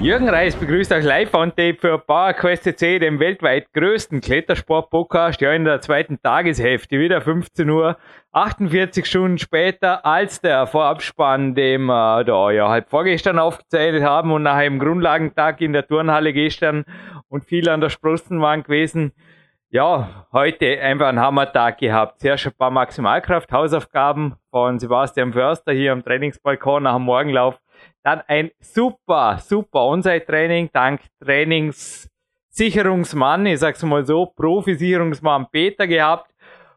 Jürgen Reis begrüßt euch live on tape für PowerQuest CC, dem weltweit größten Klettersport-Podcast, ja in der zweiten Tageshälfte, wieder 15 Uhr, 48 Stunden später als der Vorabspann, dem wir da ja halb vorgestern aufgezeichnet haben und nach einem Grundlagentag in der Turnhalle gestern und viel an der Sprossenwand gewesen. Ja, heute einfach einen Hammertag gehabt. Zuerst ein paar Maximalkraft, Hausaufgaben von Sebastian Förster hier am Trainingsbalkon nach dem Morgenlauf dann ein super, super On-Site-Training dank Trainingssicherungsmann, ich sag's mal so, Profi-Sicherungsmann Peter gehabt.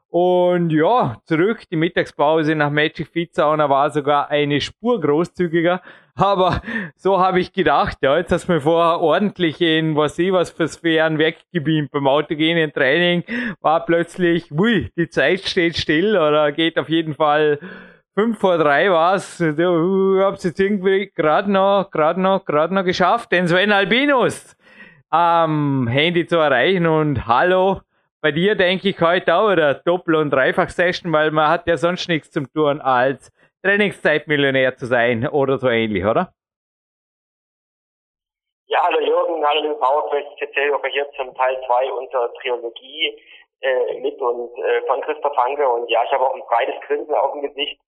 Und ja, zurück, die Mittagspause nach Magic Fit Sauna war sogar eine Spur großzügiger. Aber so habe ich gedacht, ja, jetzt hast du mir vorher ordentlich in was ich was für Sphären weggebeamt. Beim autogenen Training war plötzlich, ui, die Zeit steht still oder geht auf jeden Fall 5 vor 3 war es. Ich hab's jetzt irgendwie gerade noch, gerade noch, gerade noch geschafft, den Sven Albinus am Handy zu erreichen. Und hallo, bei dir denke ich heute auch wieder Doppel- und Dreifach-Session, weil man hat ja sonst nichts zum tun, als Trainingszeitmillionär zu sein oder so ähnlich, oder? Ja, hallo Jürgen, hallo liebe PowerQuest, ich hier zum Teil 2 unserer Trilogie äh, mit und äh, von Christoph Hanke und ja, ich habe auch ein breites Grinsen auf dem Gesicht,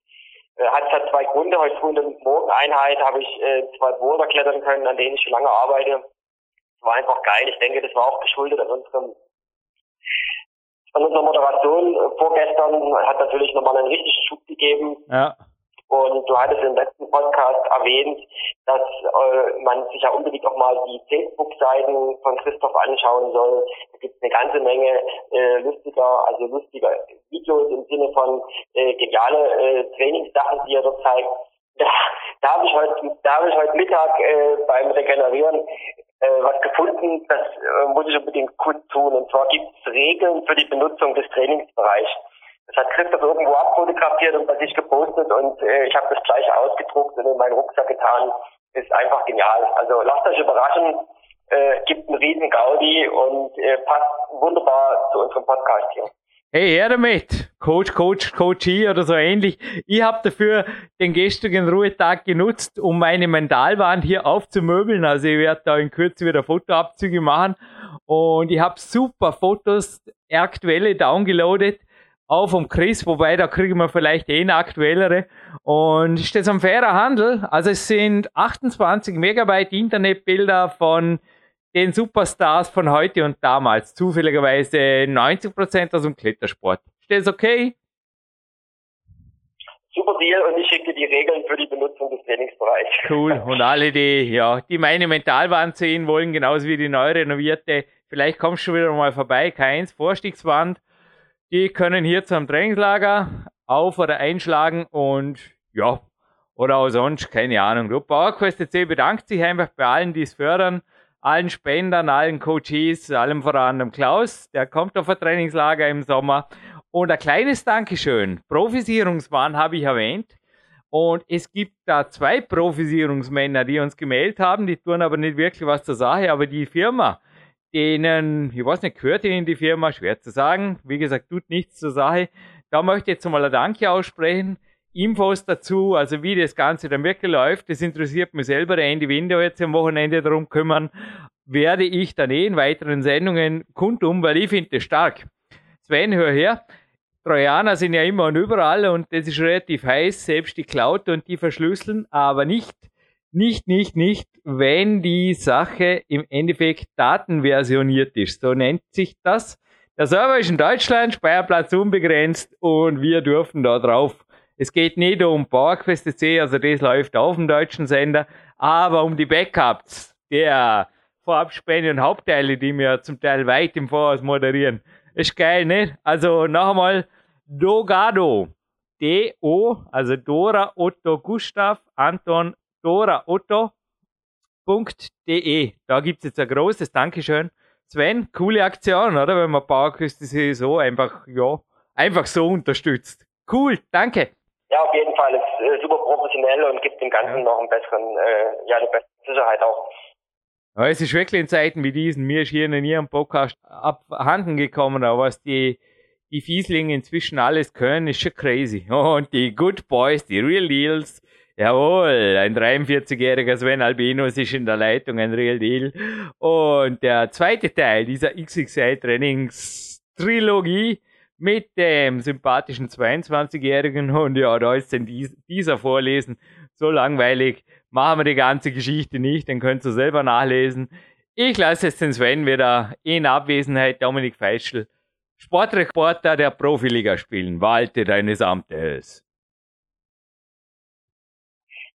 äh, hat hat zwei Gründe. Heute früh in der Morgeneinheit habe ich äh, zwei Boulder klettern können, an denen ich schon lange arbeite. War einfach geil. Ich denke, das war auch geschuldet an unserem an unserer Moderation äh, vorgestern hat natürlich nochmal einen richtigen Schub gegeben. Ja. Und du hattest im letzten Podcast erwähnt, dass äh, man sich ja unbedingt auch mal die Facebook-Seiten von Christoph anschauen soll. Da gibt es eine ganze Menge äh, lustiger, also lustiger Videos im Sinne von äh, geniale äh, Trainingssachen, die er dort zeigt. Da, da habe ich heute, da habe ich heute Mittag äh, beim Regenerieren äh, was gefunden, das äh, muss ich unbedingt kundtun. Und zwar gibt es Regeln für die Benutzung des Trainingsbereichs. Das hat Christoph irgendwo abfotografiert und bei sich gepostet und äh, ich habe das gleich ausgedruckt und in meinen Rucksack getan. Ist einfach genial. Also lasst euch überraschen, äh, gibt einen riesen Gaudi und äh, passt wunderbar zu unserem Podcast hier. Hey, her damit! Coach, Coach, Coachie oder so ähnlich. Ich habe dafür den gestrigen Ruhetag genutzt, um meine Mentalwand hier aufzumöbeln. Also ich werde da in Kürze wieder Fotoabzüge machen. Und ich habe super Fotos aktuelle downgeloadet auch vom Chris, wobei da kriegen wir vielleicht eh eine aktuellere. Und ist das ein fairer Handel? Also es sind 28 Megabyte Internetbilder von den Superstars von heute und damals. Zufälligerweise 90% aus dem Klettersport. Ist das okay? Super Deal und ich schicke dir die Regeln für die Benutzung des Trainingsbereichs. Cool. Und alle, die, ja, die meine Mentalwand sehen wollen, genauso wie die neu renovierte, vielleicht kommst du wieder mal vorbei. Keins, Vorstiegswand die können hier zum Trainingslager auf- oder einschlagen und ja, oder auch sonst, keine Ahnung. Club PowerQuest C bedankt sich einfach bei allen, die es fördern, allen Spendern, allen Coaches, allem voran dem Klaus, der kommt auf ein Trainingslager im Sommer. Und ein kleines Dankeschön. Profisierungsmann habe ich erwähnt. Und es gibt da zwei Profisierungsmänner, die uns gemeldet haben, die tun aber nicht wirklich was zur Sache, aber die Firma, denen, ich weiß nicht, gehört ihnen die Firma, schwer zu sagen. Wie gesagt, tut nichts zur Sache. Da möchte ich jetzt mal ein Danke aussprechen. Infos dazu, also wie das Ganze dann wirklich läuft, das interessiert mich selber. Der Andy Window jetzt am Wochenende darum kümmern, werde ich dann eh in weiteren Sendungen kundum, weil ich finde das stark. Sven, hör her. Trojaner sind ja immer und überall und das ist relativ heiß, selbst die Cloud und die verschlüsseln, aber nicht nicht, nicht, nicht, wenn die Sache im Endeffekt datenversioniert ist. So nennt sich das. Der Server ist in Deutschland, Speicherplatz unbegrenzt und wir dürfen da drauf. Es geht nicht um PowerQuest also das läuft auf dem deutschen Sender, aber um die Backups der Vorabspäne und Hauptteile, die wir zum Teil weit im Voraus moderieren. Ist geil, nicht? Also noch einmal Dogado. D-O, also Dora, Otto, Gustav, Anton, doraotto.de. Da gibt es jetzt ein großes Dankeschön. Sven, coole Aktion, oder? Wenn man Bauerküste so einfach, ja, einfach so unterstützt. Cool, danke. Ja, auf jeden Fall. Ist äh, super professionell und gibt dem Ganzen ja. noch einen besseren, äh, ja, eine bessere Sicherheit auch. Ja, es ist wirklich in Zeiten wie diesen, mir ist hier in Ihrem Podcast abhanden gekommen, aber was die, die Fieslinge inzwischen alles können, ist schon crazy. Und die Good Boys, die Real Deals, jawohl, ein 43-jähriger Sven Albinus ist in der Leitung, ein Real Deal. Und der zweite Teil dieser XXL Trainings-Trilogie mit dem sympathischen 22-jährigen und ja, da ist denn dieser Vorlesen so langweilig machen wir die ganze Geschichte nicht, dann könnt ihr selber nachlesen. Ich lasse jetzt den Sven wieder in Abwesenheit Dominik Feischl, Sportreporter der Profiliga spielen. Walte deines Amtes.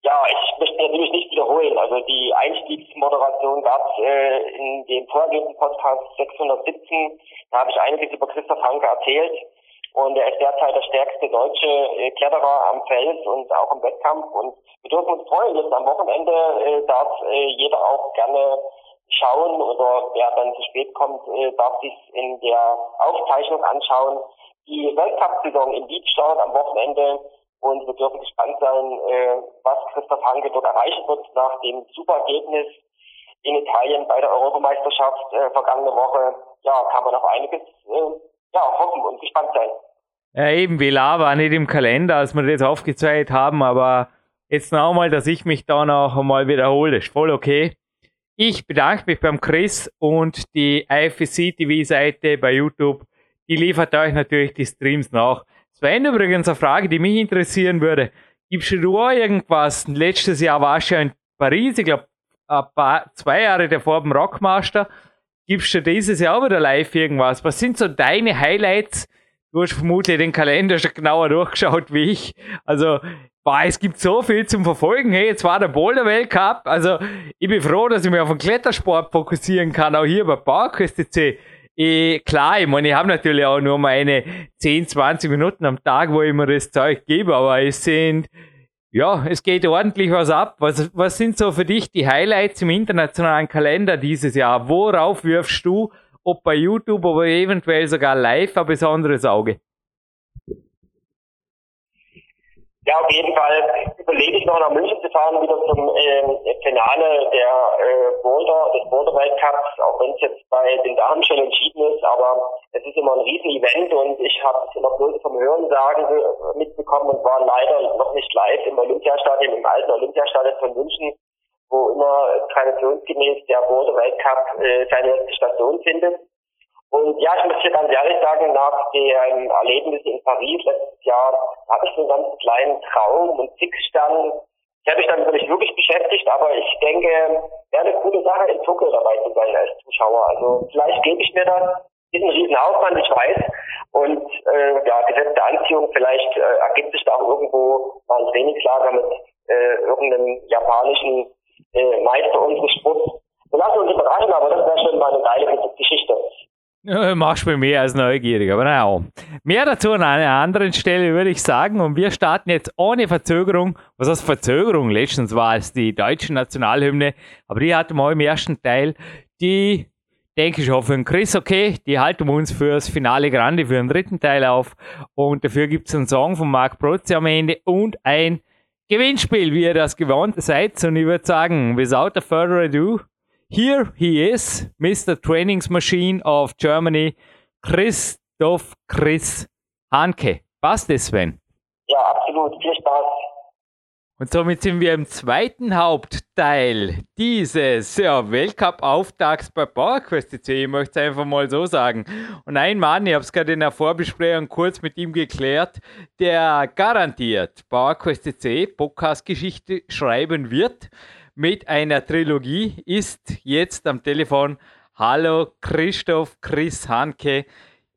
Ja, ich möchte natürlich nicht wiederholen. Also die Einstiegsmoderation gab es äh, in dem vorgehenden Podcast 617. Da habe ich einiges über Christoph Hanke erzählt. Und er ist derzeit der stärkste deutsche äh, Kletterer am Fels und auch im Wettkampf. Und wir dürfen uns freuen, jetzt am Wochenende äh, darf äh, jeder auch gerne schauen oder wer dann zu spät kommt, äh, darf sich in der Aufzeichnung anschauen. Die Weltcup-Saison in startet am Wochenende und wir dürfen gespannt sein, äh, was Christoph Hanke dort erreichen wird nach dem super Ergebnis in Italien bei der Europameisterschaft äh, vergangene Woche. Ja, kann man auf einiges äh, ja, hoffen und gespannt sein. Ja, eben, Villa war nicht im Kalender, als wir das aufgezeigt haben, aber jetzt noch einmal, dass ich mich da noch einmal wiederhole, ist voll okay. Ich bedanke mich beim Chris und die IFSC TV-Seite bei YouTube, die liefert euch natürlich die Streams nach. War übrigens eine Frage, die mich interessieren würde. Gibst du irgendwas? Letztes Jahr warst du ja in Paris, ich glaube, zwei Jahre davor beim Rockmaster. Gibst du dieses Jahr auch wieder live irgendwas? Was sind so deine Highlights? Du hast vermutlich den Kalender schon genauer durchgeschaut wie ich. Also, boah, es gibt so viel zum Verfolgen. Hey, jetzt war der Boulder Weltcup. Also, ich bin froh, dass ich mich auf den Klettersport fokussieren kann, auch hier bei PowerQuest TC. Ich, klar, ich meine, ich habe natürlich auch nur meine 10, 20 Minuten am Tag, wo ich mir das Zeug gebe, aber es sind, ja, es geht ordentlich was ab. Was, was sind so für dich die Highlights im internationalen Kalender dieses Jahr? Worauf wirfst du ob bei YouTube, aber eventuell sogar live ein besonderes Auge. Ja, auf jeden Fall überlege ich noch nach München zu fahren, wieder zum äh, Finale der äh, Boulder, des Boulder-Weltcups, auch wenn es jetzt bei den Damen schon entschieden ist, aber es ist immer ein Riesen-Event und ich habe es immer bloß vom Hörensagen mitbekommen und war leider noch nicht live im Olympiastadion, im alten Olympiastadion von München wo immer traditionsgemäß der Boulder-Weltcup äh, seine erste Station findet. Und ja, ich muss hier ganz ehrlich sagen, nach dem Erlebnis in Paris letztes Jahr habe ich einen ganz kleinen Traum und Fixstern. Ich habe mich damit nicht wirklich beschäftigt, aber ich denke, wäre eine coole Sache, in Tokio dabei zu sein als Zuschauer. Also vielleicht gebe ich mir das. Ist ein Riesenaufwand, ich weiß. Und äh, ja, gesetzte Anziehung, vielleicht äh, ergibt sich da auch irgendwo mal ein Trainingslager mit äh, irgendeinem japanischen äh, Meister unseres Sports. Wir lassen uns überraschen, aber das wäre schon mal eine geile Geschichte. Machst du mehr als neugierig, aber naja. Mehr dazu an einer anderen Stelle würde ich sagen. Und wir starten jetzt ohne Verzögerung. Was heißt Verzögerung? Letztens war es die deutsche Nationalhymne, aber die hatten wir im ersten Teil. Die denke ich auch für den Chris okay. Die halten wir uns für das Finale Grande, für den dritten Teil auf. Und dafür gibt es einen Song von Marc Protze am Ende und ein Gewinnspiel, wie ihr das gewohnt seid. Und ich würde sagen, without further ado, here he is, Mr. Trainings Machine of Germany, Christoph Chris Hanke. Passt das, Sven? Ja, absolut. Viel Spaß. Und somit sind wir im zweiten Hauptteil dieses ja, Weltcup-Auftakts bei PowerQuest Ich möchte es einfach mal so sagen. Und ein Mann, ich habe es gerade in der Vorbesprechung kurz mit ihm geklärt, der garantiert PowerQuest Podcast-Geschichte schreiben wird mit einer Trilogie, ist jetzt am Telefon. Hallo Christoph Chris Hanke.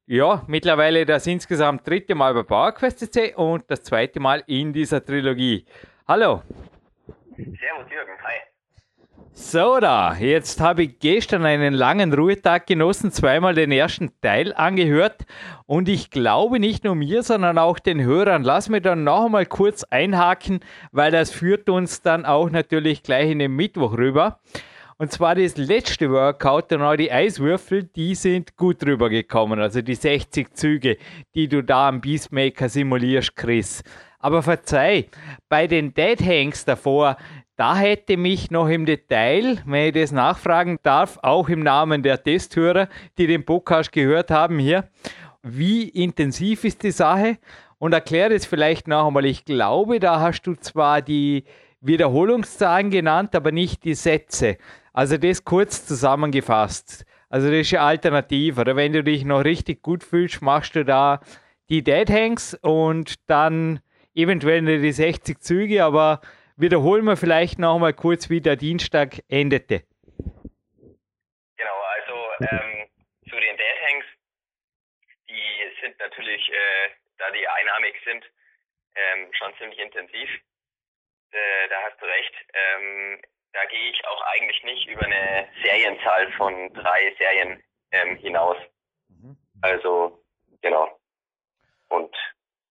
Ja, mittlerweile das insgesamt dritte Mal bei PowerQuest und das zweite Mal in dieser Trilogie. Hallo. Servus Jürgen, hi. So da, jetzt habe ich gestern einen langen Ruhetag genossen, zweimal den ersten Teil angehört und ich glaube nicht nur mir, sondern auch den Hörern. Lass mich dann noch einmal kurz einhaken, weil das führt uns dann auch natürlich gleich in den Mittwoch rüber. Und zwar das letzte Workout, genau die Eiswürfel, die sind gut drüber gekommen. Also die 60 Züge, die du da am Beastmaker simulierst, Chris. Aber verzeih, bei den Dead Hanks davor, da hätte mich noch im Detail, wenn ich das nachfragen darf, auch im Namen der Testhörer, die den Podcast gehört haben hier, wie intensiv ist die Sache? Und erkläre es vielleicht noch einmal. Ich glaube, da hast du zwar die Wiederholungszahlen genannt, aber nicht die Sätze. Also das kurz zusammengefasst. Also das ist ja alternativ. Oder wenn du dich noch richtig gut fühlst, machst du da die Dead Hanks und dann eventuell die 60 Züge, aber wiederholen wir vielleicht noch mal kurz, wie der Dienstag endete. Genau, also ähm, zu den Dead Hanks, die sind natürlich, äh, da die einarmig sind, ähm, schon ziemlich intensiv. Äh, da hast du recht. Ähm, da gehe ich auch eigentlich nicht über eine Serienzahl von drei Serien ähm, hinaus. Mhm. Also, genau. Und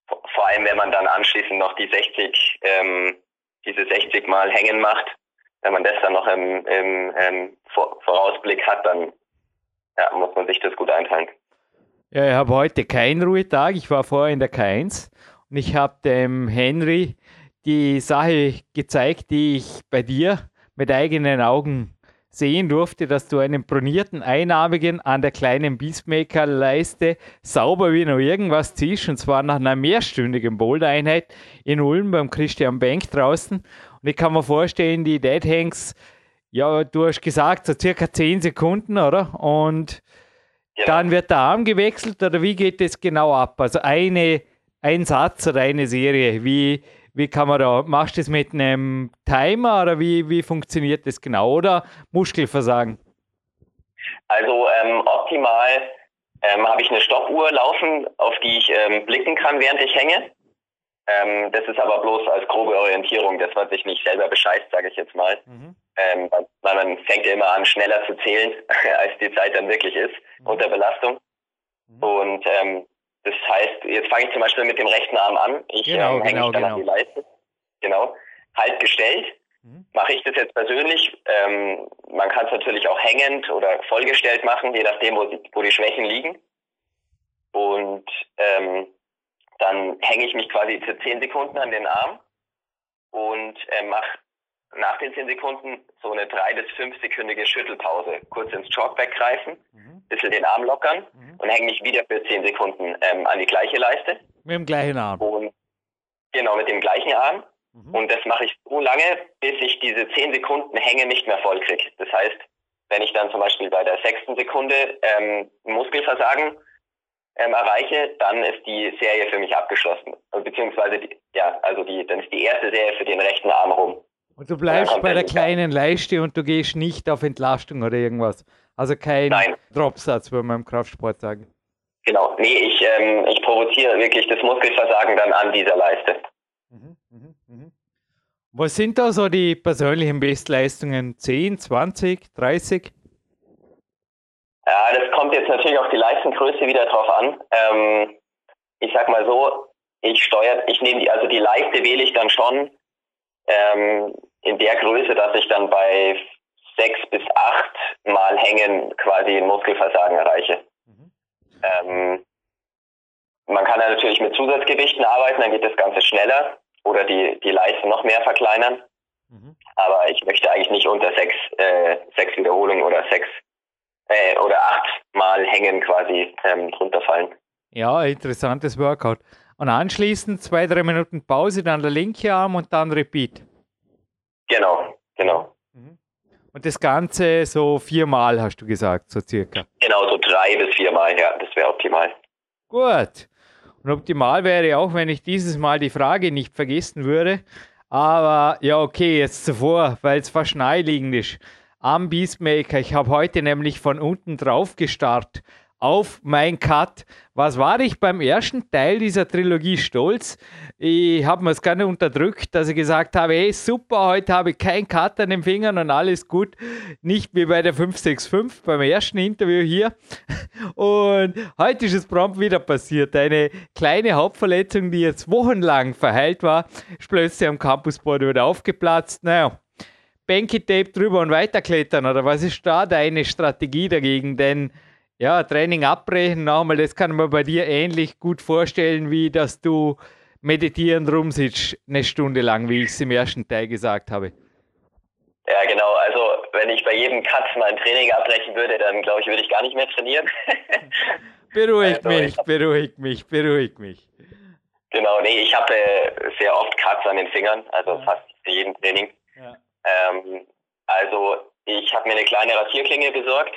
vor allem, wenn man dann anschließend noch die 60, ähm, diese 60 Mal hängen macht, wenn man das dann noch im, im ähm, Vorausblick hat, dann ja, muss man sich das gut einteilen. Ja, ich habe heute keinen Ruhetag. Ich war vorher in der K1 und ich habe dem Henry die Sache gezeigt, die ich bei dir mit eigenen Augen sehen durfte, dass du einen bronierten Einarmigen an der kleinen Beastmaker-Leiste sauber wie noch irgendwas ziehst, und zwar nach einer mehrstündigen Boulder-Einheit in Ulm beim Christian Bank draußen. Und ich kann mir vorstellen, die Dead Hanks, ja, du hast gesagt, so circa 10 Sekunden, oder? Und ja. dann wird der Arm gewechselt, oder wie geht das genau ab? Also eine, ein Satz oder eine Serie, wie, wie kann man da, machst du das mit einem Timer oder wie, wie funktioniert das genau? Oder Muskelversagen? Also ähm, optimal ähm, habe ich eine Stoppuhr laufen, auf die ich ähm, blicken kann, während ich hänge. Ähm, das ist aber bloß als grobe Orientierung, dass man sich nicht selber bescheißt, sage ich jetzt mal. Mhm. Ähm, weil man fängt ja immer an, schneller zu zählen, als die Zeit dann wirklich ist, mhm. unter Belastung. Mhm. Und ähm, das heißt, jetzt fange ich zum Beispiel mit dem rechten Arm an. Ich genau, ähm, hänge genau, mich dann genau. an die Leiste. Genau. Halt gestellt. Mhm. Mache ich das jetzt persönlich? Ähm, man kann es natürlich auch hängend oder vollgestellt machen, je nachdem, wo die, wo die Schwächen liegen. Und ähm, dann hänge ich mich quasi für 10 Sekunden an den Arm und äh, mache nach den 10 Sekunden so eine 3- bis 5-sekündige Schüttelpause. Kurz ins Chalkback greifen, mhm. Bisschen den Arm lockern mhm. und hänge mich wieder für 10 Sekunden ähm, an die gleiche Leiste. Mit dem gleichen Arm. Und, genau, mit dem gleichen Arm. Mhm. Und das mache ich so lange, bis ich diese 10 Sekunden Hänge nicht mehr voll kriege. Das heißt, wenn ich dann zum Beispiel bei der sechsten Sekunde ähm, Muskelversagen ähm, erreiche, dann ist die Serie für mich abgeschlossen. Beziehungsweise, die, ja, also die, dann ist die erste Serie für den rechten Arm rum. Und du bleibst bei der kleinen Leiste und du gehst nicht auf Entlastung oder irgendwas. Also kein Nein. Dropsatz, würde man im Kraftsport sagen. Genau, nee, ich, ähm, ich provoziere wirklich das Muskelversagen dann an dieser Leiste. Mhm, mh, mh. Was sind da so die persönlichen Bestleistungen? 10, 20, 30? Ja, das kommt jetzt natürlich auf die Leistengröße wieder drauf an. Ähm, ich sag mal so, ich steuere, ich nehme die, also die Leiste wähle ich dann schon ähm, in der Größe, dass ich dann bei sechs bis acht Mal Hängen quasi ein Muskelversagen erreiche. Mhm. Ähm, man kann ja natürlich mit Zusatzgewichten arbeiten, dann geht das Ganze schneller oder die, die Leiste noch mehr verkleinern. Mhm. Aber ich möchte eigentlich nicht unter sechs, äh, sechs Wiederholungen oder sechs äh, oder acht Mal hängen quasi ähm, drunter fallen. Ja, interessantes Workout. Und anschließend zwei, drei Minuten Pause, dann der linke Arm und dann Repeat. Genau, genau. Und das Ganze so viermal, hast du gesagt, so circa. Genau, so drei bis viermal, ja, das wäre optimal. Gut. Und optimal wäre auch, wenn ich dieses Mal die Frage nicht vergessen würde. Aber ja, okay, jetzt zuvor, weil es fast naheliegend ist. Am Beastmaker, ich habe heute nämlich von unten drauf gestartet auf mein Cut. Was war ich beim ersten Teil dieser Trilogie stolz? Ich habe mir es gerne unterdrückt, dass ich gesagt habe, hey super, heute habe ich keinen Cut an den Fingern und alles gut. Nicht wie bei der 565 beim ersten Interview hier. Und heute ist es prompt wieder passiert. Eine kleine Hauptverletzung, die jetzt wochenlang verheilt war, ist plötzlich am Campusboard wieder aufgeplatzt. Naja, Banky Tape drüber und weiterklettern? Oder was ist da deine Strategie dagegen? Denn ja, Training abbrechen, nochmal, das kann man bei dir ähnlich gut vorstellen, wie dass du meditierend rumsitzt, eine Stunde lang, wie ich es im ersten Teil gesagt habe. Ja, genau. Also, wenn ich bei jedem Cut mein Training abbrechen würde, dann glaube ich, würde ich gar nicht mehr trainieren. beruhigt also, mich, beruhigt mich, beruhigt mich. Genau, nee, ich habe äh, sehr oft Cuts an den Fingern, also ja. fast für jeden Training. Ja. Ähm, also, ich habe mir eine kleine Rasierklinge besorgt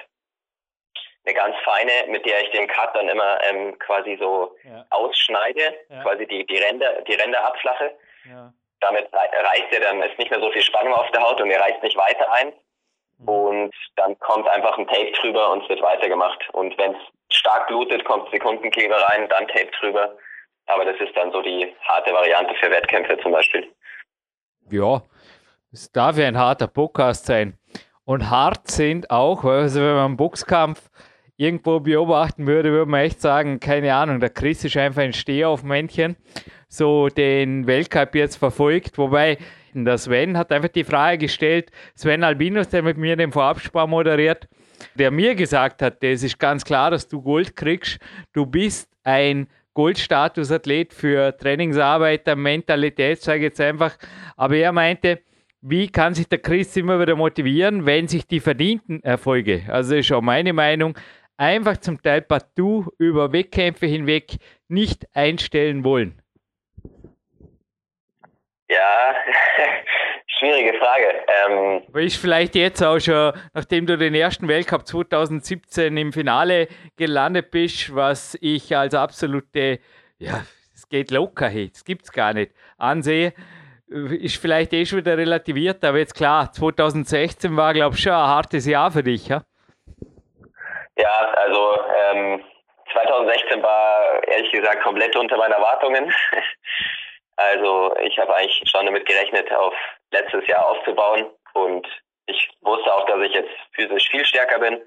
eine ganz feine, mit der ich den Cut dann immer ähm, quasi so ja. ausschneide, ja. quasi die, die Ränder, die Ränder abflache. Ja. Damit reißt er dann, ist nicht mehr so viel Spannung auf der Haut und er reißt nicht weiter ein. Mhm. Und dann kommt einfach ein Tape drüber und es wird weitergemacht. Und wenn es stark blutet, kommt Sekundenkleber rein, dann Tape drüber. Aber das ist dann so die harte Variante für Wettkämpfe zum Beispiel. Ja, es darf ja ein harter Podcast sein. Und hart sind auch, also wenn man einen Boxkampf irgendwo beobachten würde, würde man echt sagen, keine Ahnung, der Chris ist einfach ein Stehaufmännchen, so den Weltcup jetzt verfolgt, wobei der Sven hat einfach die Frage gestellt, Sven Albinus, der mit mir den Vorabspann moderiert, der mir gesagt hat, es ist ganz klar, dass du Gold kriegst, du bist ein Goldstatusathlet für Trainingsarbeiter, Mentalität, sage ich jetzt einfach, aber er meinte, wie kann sich der Chris immer wieder motivieren, wenn sich die verdienten Erfolge, also ist auch meine Meinung, einfach zum Teil partout über Wettkämpfe hinweg nicht einstellen wollen? Ja, schwierige Frage. Ähm, ist vielleicht jetzt auch schon, nachdem du den ersten Weltcup 2017 im Finale gelandet bist, was ich als absolute, ja, es geht locker, hey, das gibt es gar nicht, ansehe, ist vielleicht eh schon wieder relativiert, aber jetzt klar, 2016 war, glaube ich, schon ein hartes Jahr für dich, ja? Ja, also ähm, 2016 war ehrlich gesagt komplett unter meinen Erwartungen. also ich habe eigentlich schon damit gerechnet, auf letztes Jahr aufzubauen und ich wusste auch, dass ich jetzt physisch viel stärker bin.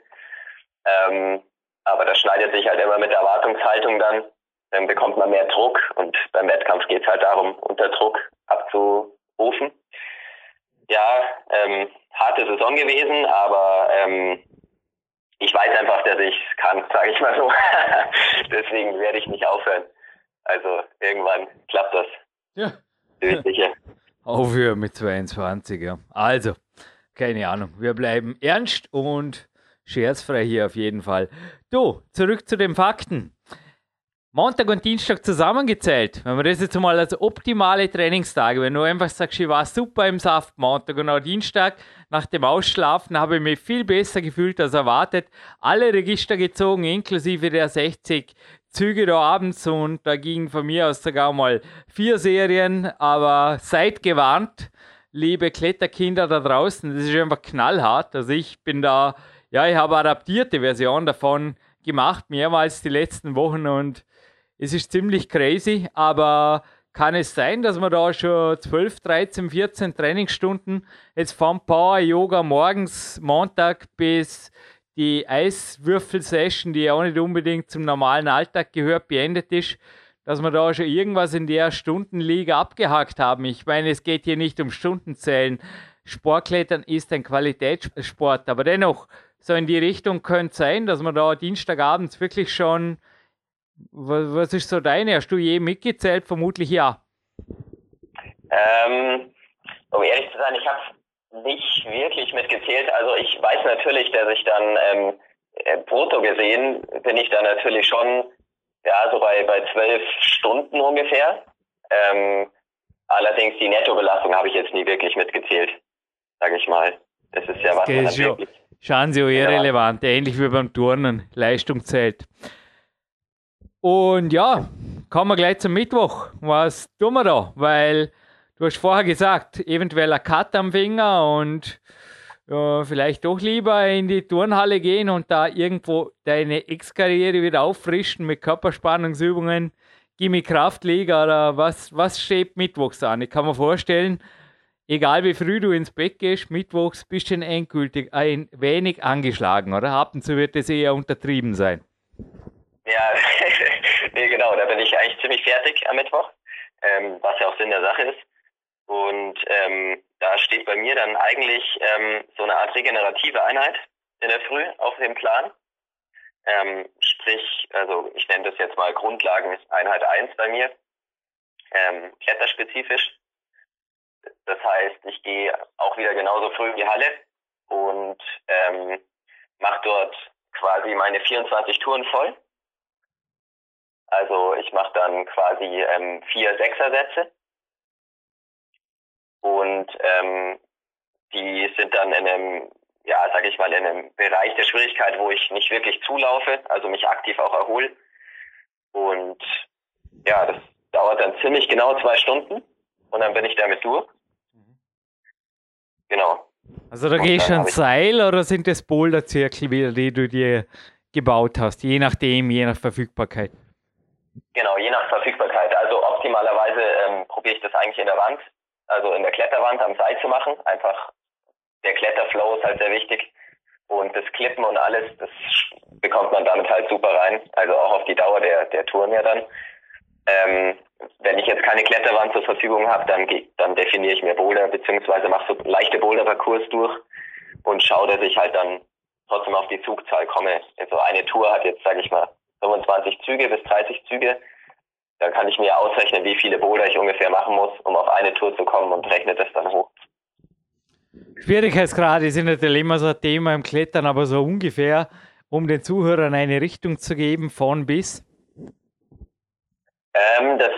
Ähm, aber das schneidet sich halt immer mit der Erwartungshaltung dann. Dann bekommt man mehr Druck und beim Wettkampf geht es halt darum, unter Druck abzurufen. Ja, ähm, harte Saison gewesen, aber ähm, ich weiß einfach, dass ich es kann, sage ich mal so. Deswegen werde ich nicht aufhören. Also irgendwann klappt das. Ja. Bin sicher. Aufhören mit 22, ja. Also, keine Ahnung. Wir bleiben ernst und scherzfrei hier auf jeden Fall. Du, zurück zu den Fakten. Montag und Dienstag zusammengezählt, wenn man das jetzt mal als optimale Trainingstage, wenn du einfach sagst, ich war super im Saft Montag und auch Dienstag, nach dem Ausschlafen habe ich mich viel besser gefühlt als erwartet. Alle Register gezogen, inklusive der 60 Züge da abends und da gingen von mir aus sogar mal vier Serien, aber seid gewarnt, liebe Kletterkinder da draußen, das ist einfach knallhart. Also ich bin da, ja, ich habe adaptierte Version davon gemacht, mehrmals die letzten Wochen und es ist ziemlich crazy, aber kann es sein, dass man da schon 12, 13, 14 Trainingsstunden jetzt vom Power Yoga morgens, Montag bis die Eiswürfel-Session, die ja auch nicht unbedingt zum normalen Alltag gehört, beendet ist, dass wir da schon irgendwas in der Stundenliga abgehakt haben. Ich meine, es geht hier nicht um Stundenzählen. Sportklettern ist ein Qualitätssport, aber dennoch, so in die Richtung könnte sein, dass man da Dienstagabends wirklich schon was, was ist so deine? Hast du je mitgezählt? Vermutlich ja. Ähm, um ehrlich zu sein, ich habe nicht wirklich mitgezählt. Also ich weiß natürlich, dass ich dann ähm, äh, brutto gesehen bin ich dann natürlich schon ja so bei bei zwölf Stunden ungefähr. Ähm, allerdings die Nettobelastung habe ich jetzt nie wirklich mitgezählt, sage ich mal. Das ist ja was. Das ist Schauen Sie, irrelevant, ähnlich wie beim Turnen. Leistung zählt. Und ja, kommen wir gleich zum Mittwoch. Was tun wir da? Weil du hast vorher gesagt, eventuell ein Cut am Finger und ja, vielleicht doch lieber in die Turnhalle gehen und da irgendwo deine Ex-Karriere wieder auffrischen mit Körperspannungsübungen, Gimme Kraftliga oder was, was steht mittwochs an? Ich kann mir vorstellen, egal wie früh du ins Bett gehst, mittwochs bist du endgültig ein wenig angeschlagen, oder? Ab und zu wird es eher untertrieben sein. Ja, nee, genau, da bin ich eigentlich ziemlich fertig am Mittwoch, ähm, was ja auch Sinn der Sache ist. Und ähm, da steht bei mir dann eigentlich ähm, so eine Art regenerative Einheit in der Früh auf dem Plan. Ähm, sprich, also ich nenne das jetzt mal Grundlageneinheit 1 bei mir, ähm, kletterspezifisch. Das heißt, ich gehe auch wieder genauso früh in die Halle und ähm, mache dort quasi meine 24 Touren voll. Also ich mache dann quasi ähm, vier Sechsersätze und ähm, die sind dann in einem, ja, sag ich mal, in einem Bereich der Schwierigkeit, wo ich nicht wirklich zulaufe, also mich aktiv auch erhole. Und ja, das dauert dann ziemlich genau zwei Stunden und dann bin ich damit durch. Genau. Also da gehst du ans Seil oder sind das Boulderzirkel wieder, die du dir gebaut hast, je nachdem, je nach Verfügbarkeit? Genau, je nach Verfügbarkeit. Also optimalerweise ähm, probiere ich das eigentlich in der Wand, also in der Kletterwand am Seil zu machen. Einfach der Kletterflow ist halt sehr wichtig. Und das Klippen und alles, das bekommt man damit halt super rein. Also auch auf die Dauer der, der Touren ja dann. Ähm, wenn ich jetzt keine Kletterwand zur Verfügung habe, dann, dann definiere ich mir Boulder beziehungsweise mache so leichte Boulder-Parcours durch und schaue, dass ich halt dann trotzdem auf die Zugzahl komme. Also eine Tour hat jetzt, sage ich mal, 25 Züge bis 30 Züge. Dann kann ich mir ausrechnen, wie viele Boulder ich ungefähr machen muss, um auf eine Tour zu kommen und rechne das dann hoch. Schwierigkeitsgrade sind natürlich immer so ein Thema im Klettern, aber so ungefähr, um den Zuhörern eine Richtung zu geben, von bis? Ähm, das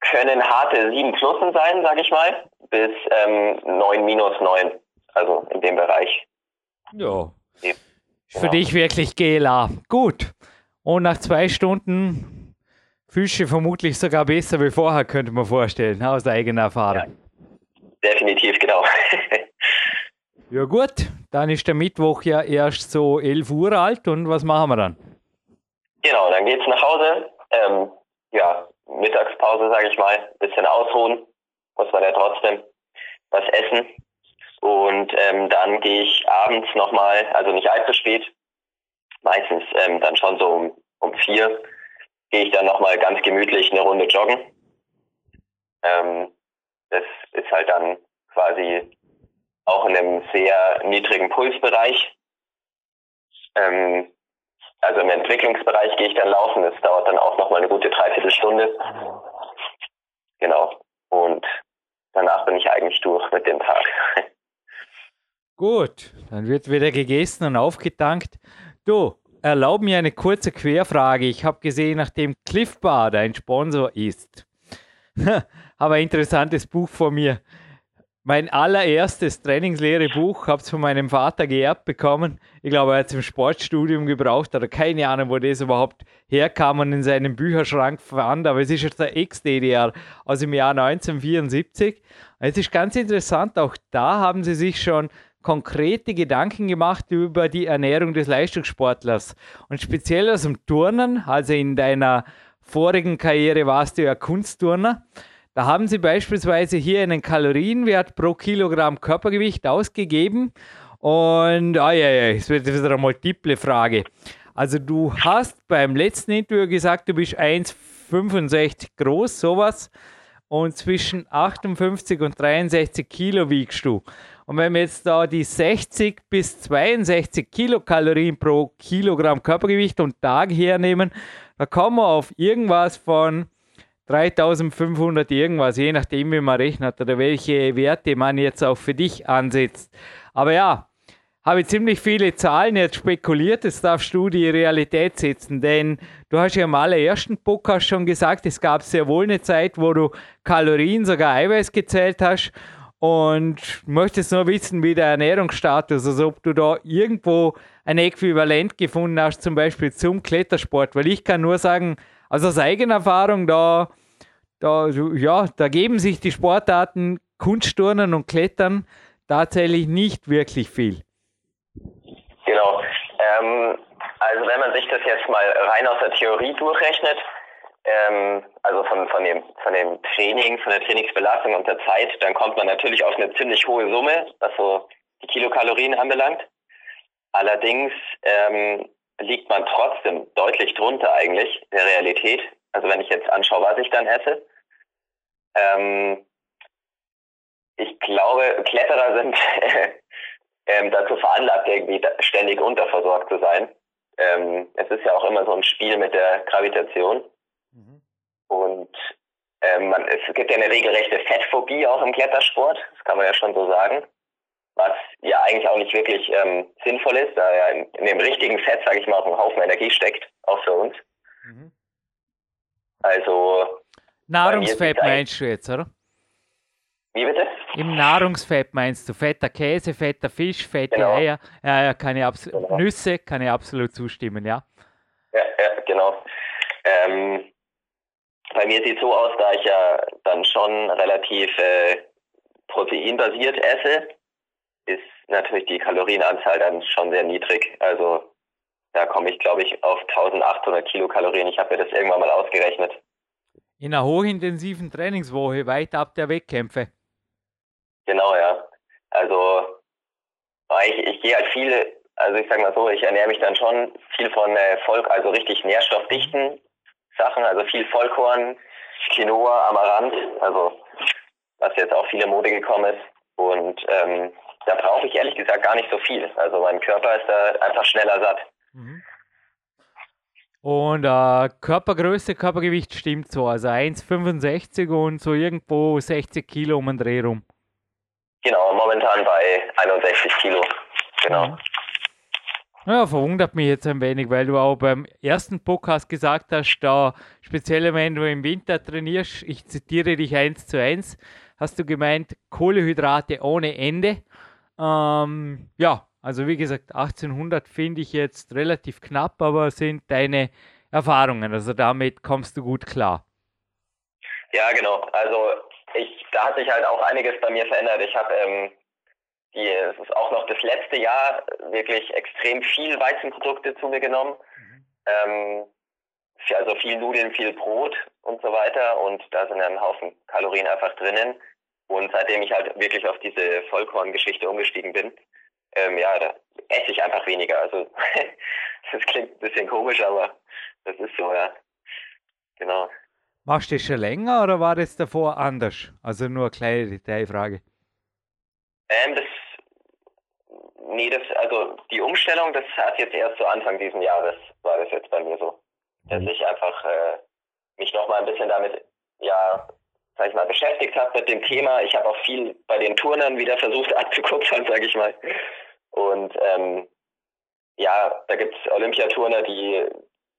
können harte 7 Plussen sein, sage ich mal, bis ähm, 9 minus 9, also in dem Bereich. Ja. ja. Für genau. dich wirklich GLA. Gut. Und nach zwei Stunden Fische vermutlich sogar besser wie vorher, könnte man vorstellen, aus eigener Erfahrung. Ja, definitiv, genau. ja gut, dann ist der Mittwoch ja erst so 11 Uhr alt und was machen wir dann? Genau, dann geht's nach Hause. Ähm, ja, Mittagspause, sage ich mal, bisschen ausruhen, muss man ja trotzdem was essen. Und ähm, dann gehe ich abends nochmal, also nicht allzu spät, meistens ähm, dann schon so um, um vier, gehe ich dann nochmal ganz gemütlich eine Runde joggen. Ähm, das ist halt dann quasi auch in einem sehr niedrigen Pulsbereich. Ähm, also im Entwicklungsbereich gehe ich dann laufen. Das dauert dann auch nochmal eine gute Dreiviertelstunde. Genau. Und danach bin ich eigentlich durch mit dem Tag. Gut, dann wird wieder gegessen und aufgetankt. Du, erlaub mir eine kurze Querfrage. Ich habe gesehen, nachdem Cliff Bar dein Sponsor ist, habe ein interessantes Buch vor mir. Mein allererstes Trainingslehrebuch habe ich von meinem Vater geerbt bekommen. Ich glaube, er hat es im Sportstudium gebraucht oder keine Ahnung, wo das überhaupt herkam und in seinem Bücherschrank fand. Aber es ist jetzt der Ex-DDR aus dem Jahr 1974. Es ist ganz interessant, auch da haben sie sich schon konkrete Gedanken gemacht über die Ernährung des Leistungssportlers. Und speziell aus dem Turnen, also in deiner vorigen Karriere warst du ja Kunstturner. Da haben sie beispielsweise hier einen Kalorienwert pro Kilogramm Körpergewicht ausgegeben. Und, ah ja, ja, es wird wieder eine multiple Frage. Also du hast beim letzten Interview gesagt, du bist 1,65 groß, sowas. Und zwischen 58 und 63 Kilo wiegst du. Und wenn wir jetzt da die 60 bis 62 Kilokalorien pro Kilogramm Körpergewicht und Tag hernehmen, da kommen wir auf irgendwas von 3500 irgendwas, je nachdem, wie man rechnet oder welche Werte man jetzt auch für dich ansetzt. Aber ja, habe ziemlich viele Zahlen jetzt spekuliert, jetzt darfst du die Realität setzen, denn du hast ja im allerersten Podcast schon gesagt, es gab sehr wohl eine Zeit, wo du Kalorien, sogar Eiweiß gezählt hast und möchtest nur wissen, wie der Ernährungsstatus, also ob du da irgendwo ein Äquivalent gefunden hast, zum Beispiel zum Klettersport, weil ich kann nur sagen, also aus eigener Erfahrung, da, da, ja, da geben sich die Sportarten Kunstturnen und Klettern tatsächlich nicht wirklich viel. Genau. Ähm, also wenn man sich das jetzt mal rein aus der Theorie durchrechnet, ähm, also von, von, dem, von dem Training, von der Trainingsbelastung und der Zeit, dann kommt man natürlich auf eine ziemlich hohe Summe, was so die Kilokalorien anbelangt. Allerdings ähm, liegt man trotzdem deutlich drunter eigentlich der Realität. Also wenn ich jetzt anschaue, was ich dann esse. Ähm, ich glaube, Kletterer sind ähm, dazu veranlagt, irgendwie ständig unterversorgt zu sein. Ähm, es ist ja auch immer so ein Spiel mit der Gravitation. Mhm. Und ähm, man, es gibt ja eine regelrechte Fettphobie auch im Klettersport, das kann man ja schon so sagen. Was ja eigentlich auch nicht wirklich ähm, sinnvoll ist, da ja in, in dem richtigen Fett, sage ich mal, auch ein Haufen Energie steckt, auch für uns. Mhm. Also. Nahrungsfett meinst du jetzt, oder? Wie bitte? Im Nahrungsfett meinst du fetter Käse, fetter Fisch, fette genau. Eier. Ja, ja, kann ich genau. Nüsse kann ich absolut zustimmen, ja. Ja, ja genau. Ähm, bei mir sieht es so aus, da ich ja dann schon relativ äh, proteinbasiert esse, ist natürlich die Kalorienanzahl dann schon sehr niedrig. Also da komme ich, glaube ich, auf 1800 Kilokalorien. Ich habe mir das irgendwann mal ausgerechnet. In einer hochintensiven Trainingswoche, weit ab der Wettkämpfe. Genau, ja. Also ich, ich gehe halt viel, also ich sag mal so, ich ernähre mich dann schon viel von äh, Volk, also richtig nährstoffdichten Sachen, also viel Vollkorn, Quinoa, Amaranth, also was jetzt auch viele Mode gekommen ist. Und ähm, da brauche ich ehrlich gesagt gar nicht so viel. Also mein Körper ist da einfach schneller satt. Mhm. Und äh, Körpergröße, Körpergewicht stimmt so. Also 1,65 und so irgendwo 60 Kilo um den Dreh rum. Genau, momentan bei 61 Kilo. Genau. Mhm. Ja, verwundert mich jetzt ein wenig, weil du auch beim ersten Podcast gesagt hast, da speziell wenn du im Winter trainierst, ich zitiere dich eins zu eins, hast du gemeint, Kohlehydrate ohne Ende. Ähm, ja, also wie gesagt, 1800 finde ich jetzt relativ knapp, aber sind deine Erfahrungen, also damit kommst du gut klar. Ja, genau. Also ich, da hat sich halt auch einiges bei mir verändert. Ich habe ähm, die, es ist auch noch das letzte Jahr wirklich extrem viel Weizenprodukte zu mir genommen. Mhm. Ähm, also viel Nudeln, viel Brot und so weiter. Und da sind ein Haufen Kalorien einfach drinnen. Und seitdem ich halt wirklich auf diese Vollkorngeschichte umgestiegen bin, ähm, ja, da esse ich einfach weniger. Also das klingt ein bisschen komisch, aber das ist so, ja. Genau. Machst du das schon länger oder war das davor anders? Also nur eine kleine Detailfrage. Ähm, das Nee, das, also die Umstellung, das hat jetzt erst zu Anfang dieses Jahres, war das jetzt bei mir so. Dass mhm. ich einfach äh, mich nochmal ein bisschen damit, ja, sag ich mal, beschäftigt habe mit dem Thema. Ich habe auch viel bei den Turnern wieder versucht abzukupfern, sag ich mal. Und ähm, ja, da gibt's Olympiaturner, die,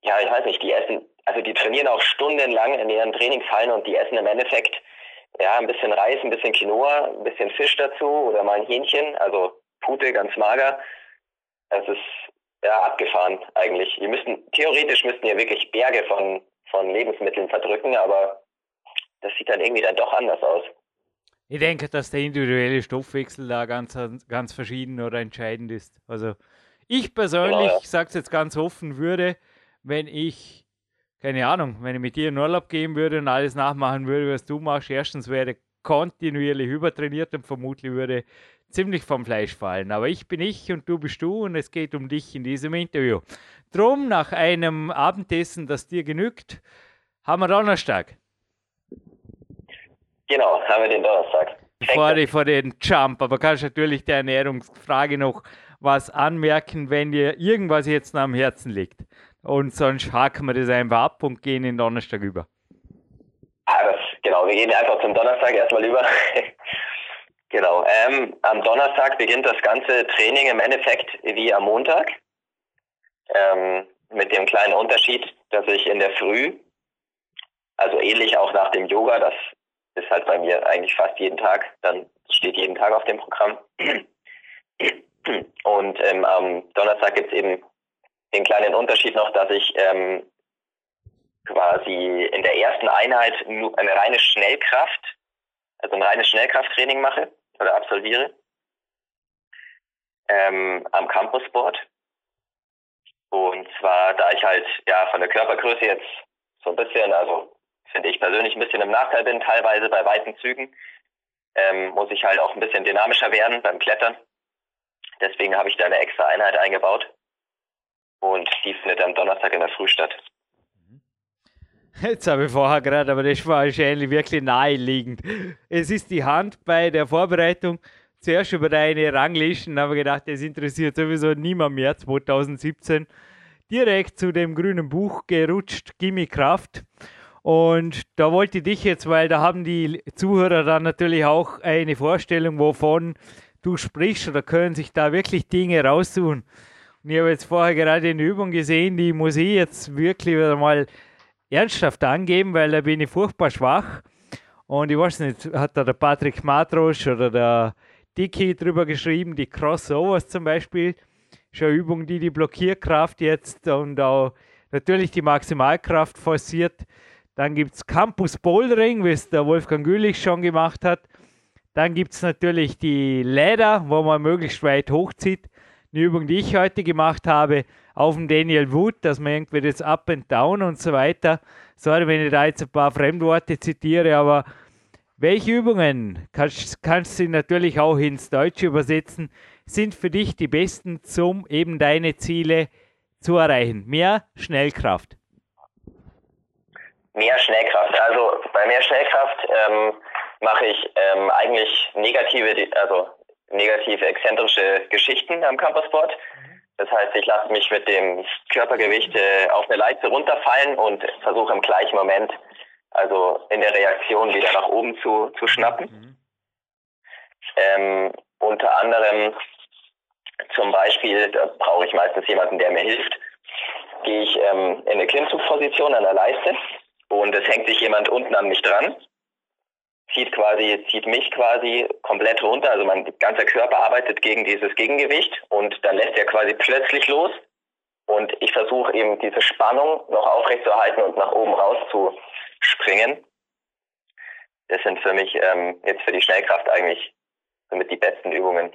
ja, ich weiß nicht, die essen, also die trainieren auch stundenlang in ihren Trainingshallen und die essen im Endeffekt ja ein bisschen Reis, ein bisschen Quinoa, ein bisschen Fisch dazu oder mal ein Hähnchen. Also Pute, ganz mager. Es ist ja abgefahren eigentlich. Wir müssten, theoretisch müssten wir wirklich Berge von, von Lebensmitteln verdrücken, aber das sieht dann irgendwie dann doch anders aus. Ich denke, dass der individuelle Stoffwechsel da ganz, ganz verschieden oder entscheidend ist. Also ich persönlich, genau, ja. ich sage es jetzt ganz offen, würde, wenn ich, keine Ahnung, wenn ich mit dir in Urlaub gehen würde und alles nachmachen würde, was du machst, erstens wäre kontinuierlich übertrainiert und vermutlich würde ziemlich vom Fleisch fallen. Aber ich bin ich und du bist du und es geht um dich in diesem Interview. Drum, nach einem Abendessen, das dir genügt, haben wir Donnerstag. Genau, haben wir den Donnerstag. Vor, vor den Jump, aber kannst natürlich der Ernährungsfrage noch was anmerken, wenn dir irgendwas jetzt am Herzen liegt. Und sonst haken wir das einfach ab und gehen in den Donnerstag über. Ah, das, genau, wir gehen einfach zum Donnerstag erstmal über. Genau. Ähm, am Donnerstag beginnt das ganze Training im Endeffekt wie am Montag. Ähm, mit dem kleinen Unterschied, dass ich in der Früh, also ähnlich auch nach dem Yoga, das ist halt bei mir eigentlich fast jeden Tag, dann steht jeden Tag auf dem Programm. Und ähm, am Donnerstag gibt es eben den kleinen Unterschied noch, dass ich ähm, quasi in der ersten Einheit eine reine Schnellkraft, also ein reines Schnellkrafttraining mache oder absolviere ähm, am Campussport. Und zwar, da ich halt ja von der Körpergröße jetzt so ein bisschen, also finde ich persönlich ein bisschen im Nachteil bin, teilweise bei weiten Zügen, ähm, muss ich halt auch ein bisschen dynamischer werden beim Klettern. Deswegen habe ich da eine extra Einheit eingebaut. Und die findet am Donnerstag in der Früh statt. Jetzt habe ich vorher gerade, aber das war wahrscheinlich wirklich naheliegend. Es ist die Hand bei der Vorbereitung zuerst über deine Ranglisten, aber gedacht, das interessiert sowieso niemand mehr 2017. Direkt zu dem grünen Buch gerutscht, Gimme Kraft. Und da wollte ich dich jetzt, weil da haben die Zuhörer dann natürlich auch eine Vorstellung, wovon du sprichst oder können sich da wirklich Dinge raussuchen. Und ich habe jetzt vorher gerade eine Übung gesehen, die muss ich jetzt wirklich wieder mal ernsthaft angeben, weil da bin ich furchtbar schwach. Und ich weiß nicht, hat da der Patrick Matrosch oder der Dicky drüber geschrieben, die Crossovers zum Beispiel. Ist eine Übung, die die Blockierkraft jetzt und auch natürlich die Maximalkraft forciert. Dann gibt es Campus Bouldering, wie es der Wolfgang Gülich schon gemacht hat. Dann gibt es natürlich die Leder, wo man möglichst weit hochzieht. Eine Übung, die ich heute gemacht habe, auf dem Daniel Wood, dass man irgendwie das Up and Down und so weiter. Sorry, wenn ich da jetzt ein paar Fremdworte zitiere, aber welche Übungen, kannst, kannst du natürlich auch ins Deutsche übersetzen, sind für dich die besten, um eben deine Ziele zu erreichen? Mehr Schnellkraft. Mehr Schnellkraft. Also bei mehr Schnellkraft ähm, mache ich ähm, eigentlich negative, also negative exzentrische Geschichten am Campersport. Das heißt, ich lasse mich mit dem Körpergewicht äh, auf eine Leiste runterfallen und versuche im gleichen Moment, also in der Reaktion wieder nach oben zu, zu schnappen. Mhm. Ähm, unter anderem zum Beispiel, da brauche ich meistens jemanden, der mir hilft, gehe ich ähm, in eine Klimmzugposition an der Leiste und es hängt sich jemand unten an mich dran zieht quasi, zieht mich quasi komplett runter. Also mein ganzer Körper arbeitet gegen dieses Gegengewicht und dann lässt er quasi plötzlich los. Und ich versuche eben diese Spannung noch aufrechtzuerhalten und nach oben raus zu springen. Das sind für mich ähm, jetzt für die Schnellkraft eigentlich somit die besten Übungen.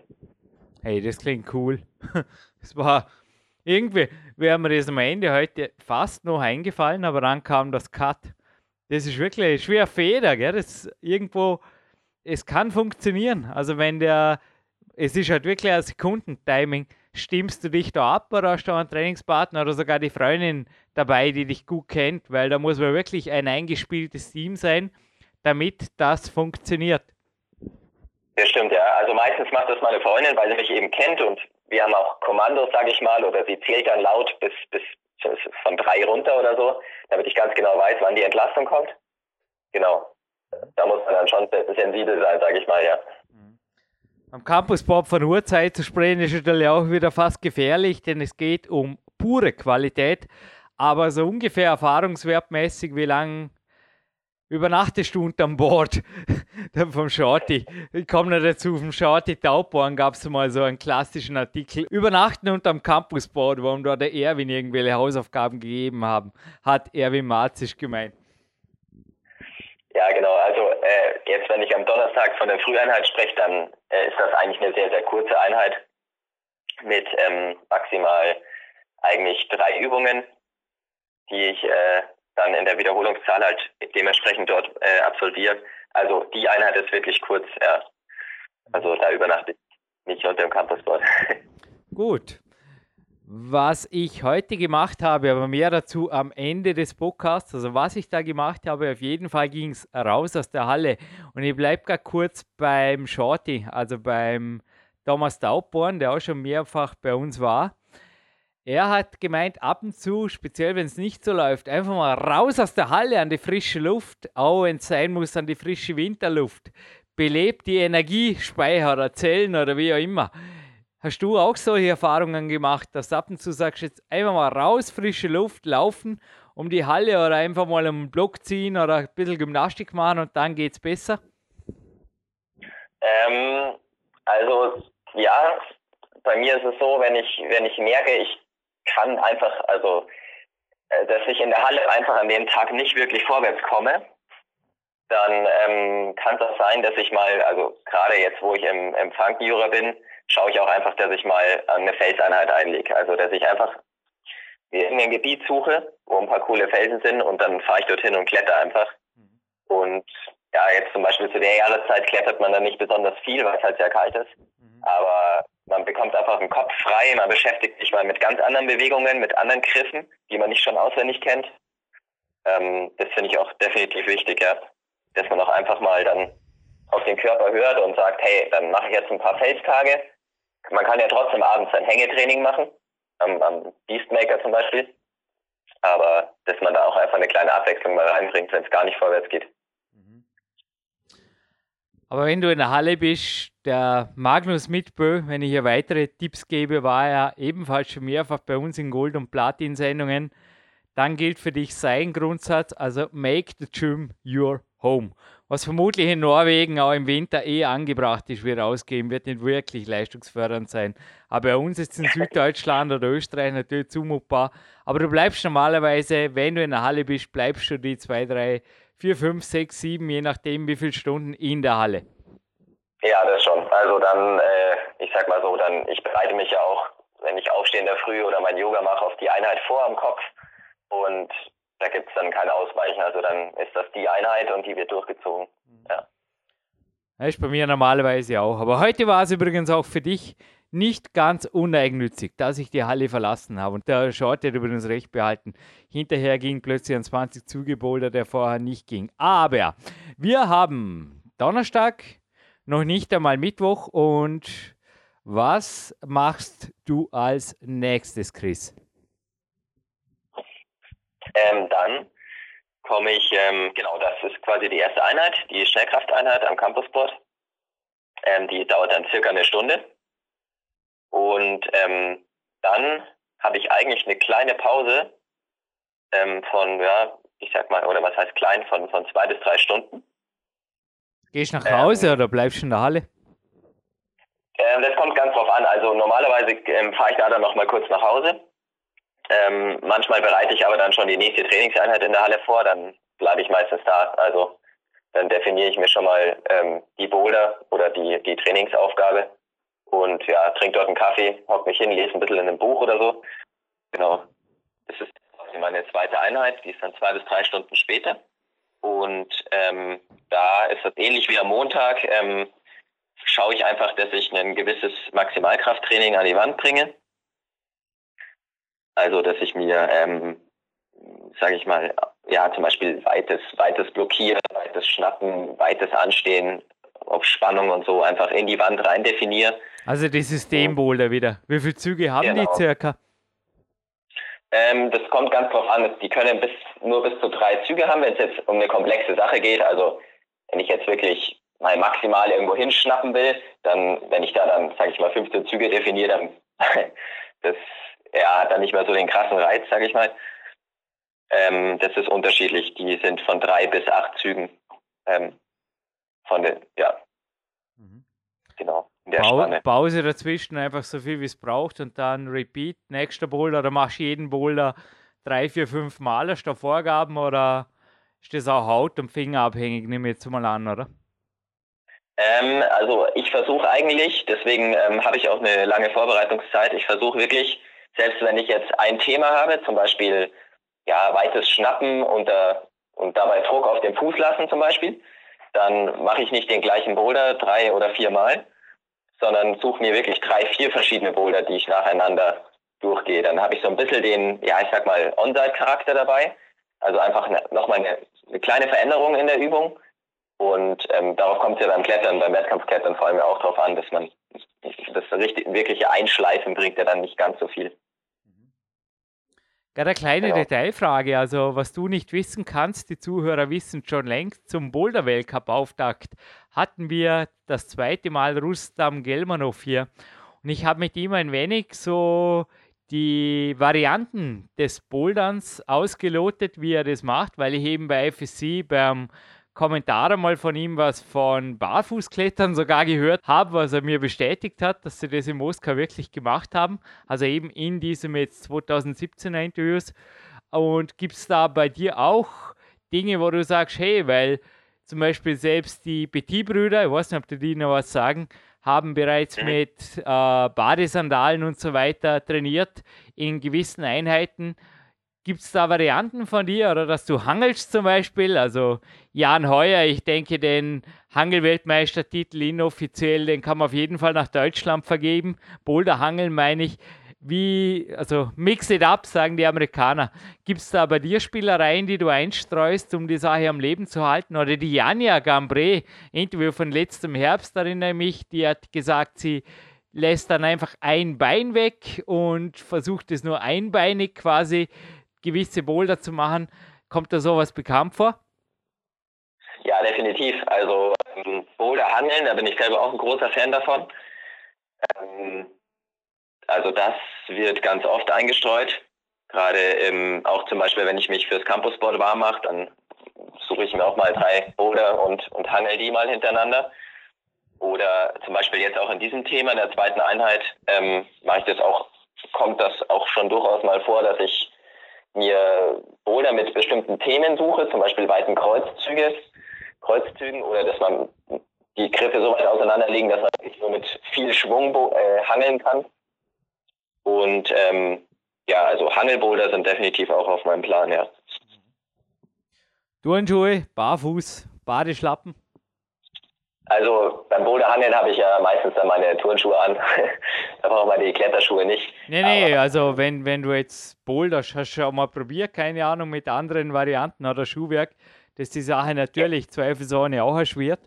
Hey, das klingt cool. Das war irgendwie, wäre mir das am Ende heute fast noch eingefallen, aber dann kam das Cut. Das ist wirklich eine schwere Feder, gell? Das irgendwo, es kann funktionieren. Also wenn der, es ist halt wirklich ein Sekundentiming. Stimmst du dich da ab oder hast du einen Trainingspartner oder sogar die Freundin dabei, die dich gut kennt? Weil da muss man wirklich ein eingespieltes Team sein, damit das funktioniert. Das stimmt, ja. Also meistens macht das meine Freundin, weil sie mich eben kennt und wir haben auch Kommandos, sage ich mal, oder sie zählt dann laut bis, bis von drei runter oder so, damit ich ganz genau weiß, wann die Entlastung kommt. Genau. Da muss man dann schon sensibel sein, sage ich mal, ja. Mhm. Am Campus Bob von Uhrzeit zu sprechen ist natürlich auch wieder fast gefährlich, denn es geht um pure Qualität. Aber so ungefähr erfahrungswertmäßig, wie lange übernachtest du unterm Bord vom Shorty. Ich komme noch dazu, vom Shorty Tauborn gab es mal so einen klassischen Artikel. Übernachten unterm Campusboard, warum da der Erwin irgendwelche Hausaufgaben gegeben haben, hat Erwin Marzisch gemeint. Ja, genau. Also äh, jetzt, wenn ich am Donnerstag von der Früheinheit spreche, dann äh, ist das eigentlich eine sehr, sehr kurze Einheit mit ähm, maximal eigentlich drei Übungen, die ich äh, dann in der Wiederholungszahl halt dementsprechend dort äh, absolviert. Also die Einheit ist wirklich kurz, ja. Also da übernachte ich nicht unter dem Campusboard. Gut. Was ich heute gemacht habe, aber mehr dazu am Ende des Podcasts. Also was ich da gemacht habe, auf jeden Fall ging es raus aus der Halle. Und ich bleibe gerade kurz beim Shorty, also beim Thomas Daubborn, der auch schon mehrfach bei uns war. Er hat gemeint, ab und zu, speziell wenn es nicht so läuft, einfach mal raus aus der Halle an die frische Luft, auch wenn es sein muss, an die frische Winterluft. Belebt die Energiespeicher oder Zellen oder wie auch immer. Hast du auch solche Erfahrungen gemacht, dass du ab und zu sagst, jetzt einfach mal raus, frische Luft, laufen um die Halle oder einfach mal einen Block ziehen oder ein bisschen Gymnastik machen und dann geht es besser? Ähm, also ja, bei mir ist es so, wenn ich, wenn ich merke, ich kann einfach, also, äh, dass ich in der Halle einfach an dem Tag nicht wirklich vorwärts komme, dann ähm, kann es auch sein, dass ich mal, also gerade jetzt, wo ich im, im Funky-Jura bin, schaue ich auch einfach, dass ich mal eine Felseinheit einlege. Also, dass ich einfach mir irgendein Gebiet suche, wo ein paar coole Felsen sind und dann fahre ich dorthin und kletter einfach. Mhm. Und ja, jetzt zum Beispiel zu der Jahreszeit klettert man dann nicht besonders viel, weil es halt sehr kalt ist. Mhm. Aber man bekommt einfach den Kopf frei, man beschäftigt sich mal mit ganz anderen Bewegungen, mit anderen Griffen, die man nicht schon auswendig kennt. Ähm, das finde ich auch definitiv wichtig, ja. Dass man auch einfach mal dann auf den Körper hört und sagt, hey, dann mache ich jetzt ein paar Felstage. Man kann ja trotzdem abends ein Hängetraining machen, am, am Beastmaker zum Beispiel. Aber dass man da auch einfach eine kleine Abwechslung mal reinbringt, wenn es gar nicht vorwärts geht. Aber wenn du in der Halle bist, der Magnus Mitbö, wenn ich hier weitere Tipps gebe, war er ebenfalls schon mehrfach bei uns in Gold- und Platin-Sendungen. Dann gilt für dich sein Grundsatz, also make the gym your home. Was vermutlich in Norwegen auch im Winter eh angebracht ist, wie rausgehen, wird nicht wirklich leistungsfördernd sein. Aber bei uns ist es in Süddeutschland oder Österreich natürlich zumutbar. Aber du bleibst normalerweise, wenn du in der Halle bist, bleibst du die zwei, drei vier, fünf, sechs, sieben, je nachdem, wie viele Stunden in der Halle. Ja, das schon. Also dann, äh, ich sag mal so, dann, ich bereite mich ja auch, wenn ich aufstehe in der Früh oder mein Yoga mache, auf die Einheit vor am Kopf. Und da gibt es dann kein Ausweichen. Also dann ist das die Einheit und die wird durchgezogen. Ja. Das ist bei mir normalerweise auch. Aber heute war es übrigens auch für dich nicht ganz uneigennützig, dass ich die Halle verlassen habe. Und der Short hat übrigens recht behalten. Hinterher ging plötzlich ein 20 Zugebolder, der vorher nicht ging. Aber wir haben Donnerstag, noch nicht einmal Mittwoch. Und was machst du als nächstes, Chris? Ähm, dann komme ich, ähm, genau, das ist quasi die erste Einheit, die Schnellkrafteinheit am Campusport. Ähm, die dauert dann circa eine Stunde. Und ähm, dann habe ich eigentlich eine kleine Pause ähm, von, ja, ich sag mal, oder was heißt klein, von, von zwei bis drei Stunden. Gehst du nach Hause ähm, oder bleibst du in der Halle? Ähm, das kommt ganz drauf an. Also normalerweise ähm, fahre ich da dann noch mal kurz nach Hause. Ähm, manchmal bereite ich aber dann schon die nächste Trainingseinheit in der Halle vor, dann bleibe ich meistens da. Also dann definiere ich mir schon mal ähm, die Boulder oder die, die Trainingsaufgabe und ja, trinke dort einen Kaffee, hock mich hin, lese ein bisschen in einem Buch oder so. Genau. Das ist meine zweite Einheit, die ist dann zwei bis drei Stunden später. Und ähm, da ist das ähnlich wie am Montag. Ähm, schaue ich einfach, dass ich ein gewisses Maximalkrafttraining an die Wand bringe. Also, dass ich mir, ähm, sage ich mal, ja, zum Beispiel weites, weites Blockieren, weites Schnappen, weites Anstehen auf Spannung und so einfach in die Wand rein definiere. Also die Systemboulder wieder. Wie viele Züge haben genau. die circa? Ähm, das kommt ganz drauf an. Die können bis, nur bis zu drei Züge haben, wenn es jetzt um eine komplexe Sache geht. Also wenn ich jetzt wirklich mal maximal irgendwo hinschnappen will, dann, wenn ich da dann, sage ich mal, 15 Züge definiere, dann das ja, hat dann nicht mehr so den krassen Reiz, sage ich mal. Ähm, das ist unterschiedlich. Die sind von drei bis acht Zügen. Ähm, von den, ja. Mhm. Genau. Ba Pause dazwischen einfach so viel wie es braucht und dann Repeat, nächster Boulder oder machst du jeden Boulder drei, vier, fünf Mal, hast du Vorgaben oder ist das auch Haut- und Finger abhängig, nehme ich jetzt mal an, oder? Ähm, also ich versuche eigentlich, deswegen ähm, habe ich auch eine lange Vorbereitungszeit, ich versuche wirklich, selbst wenn ich jetzt ein Thema habe, zum Beispiel ja, weites Schnappen und, äh, und dabei Druck auf den Fuß lassen zum Beispiel, dann mache ich nicht den gleichen Boulder drei oder vier Mal, sondern suche mir wirklich drei, vier verschiedene Boulder, die ich nacheinander durchgehe. Dann habe ich so ein bisschen den, ja, ich sag mal, On-Site-Charakter dabei. Also einfach nochmal eine, eine kleine Veränderung in der Übung. Und ähm, darauf kommt es ja beim Klettern, beim Wettkampfklettern vor allem auch darauf an, dass man das richtig, wirkliche Einschleifen bringt ja dann nicht ganz so viel. Gerade eine kleine genau. Detailfrage, also was du nicht wissen kannst, die Zuhörer wissen schon längst, zum Boulder-Weltcup-Auftakt hatten wir das zweite Mal Rustam Gelmanov hier. Und ich habe mit ihm ein wenig so die Varianten des Boulderns ausgelotet, wie er das macht, weil ich eben bei FSC beim Kommentar mal von ihm was von Barfußklettern sogar gehört habe, was er mir bestätigt hat, dass sie das in Moskau wirklich gemacht haben. Also eben in diesem jetzt 2017er Interviews. Und gibt es da bei dir auch Dinge, wo du sagst, hey, weil zum Beispiel selbst die Petit-Brüder, ich weiß nicht, ob die, die noch was sagen, haben bereits mhm. mit äh, Badesandalen und so weiter trainiert in gewissen Einheiten. Gibt es da Varianten von dir oder dass du hangelst zum Beispiel? Also Jan Heuer, ich denke, den Hangelweltmeistertitel inoffiziell, den kann man auf jeden Fall nach Deutschland vergeben. Boulderhangeln meine ich. Wie, also mix it up, sagen die Amerikaner. Gibt es da bei dir Spielereien, die du einstreust, um die Sache am Leben zu halten? Oder die Janja Gambre, Interview von letztem Herbst, erinnere ich mich, die hat gesagt, sie lässt dann einfach ein Bein weg und versucht es nur einbeinig quasi gewisse Boulder zu machen. Kommt da sowas bekannt vor? Ja, definitiv. Also ähm, Boulder handeln, da bin ich selber auch ein großer Fan davon. Ähm, also das wird ganz oft eingestreut. Gerade im, auch zum Beispiel, wenn ich mich fürs Campusboard warm mache, dann suche ich mir auch mal drei Boulder und, und hangel die mal hintereinander. Oder zum Beispiel jetzt auch in diesem Thema, in der zweiten Einheit, ähm, mache ich das auch, kommt das auch schon durchaus mal vor, dass ich mir Boulder mit bestimmten Themen suche, zum Beispiel weiten Kreuzzüge, Kreuzzügen oder dass man die Griffe so weit auseinanderlegen, dass man nur mit viel Schwung äh, hangeln kann. Und ähm, ja, also Hangelboulder sind definitiv auch auf meinem Plan, ja. Turnschuhe, Barfuß, Badeschlappen? Also beim Boulderhangeln habe ich ja meistens dann meine Turnschuhe an. da braucht man die Kletterschuhe nicht. Nee, nee, Aber also wenn, wenn du jetzt boulderst, hast du schon mal probiert, keine Ahnung, mit anderen Varianten oder Schuhwerk, dass die Sache natürlich ja. zweifelsohne auch erschwert?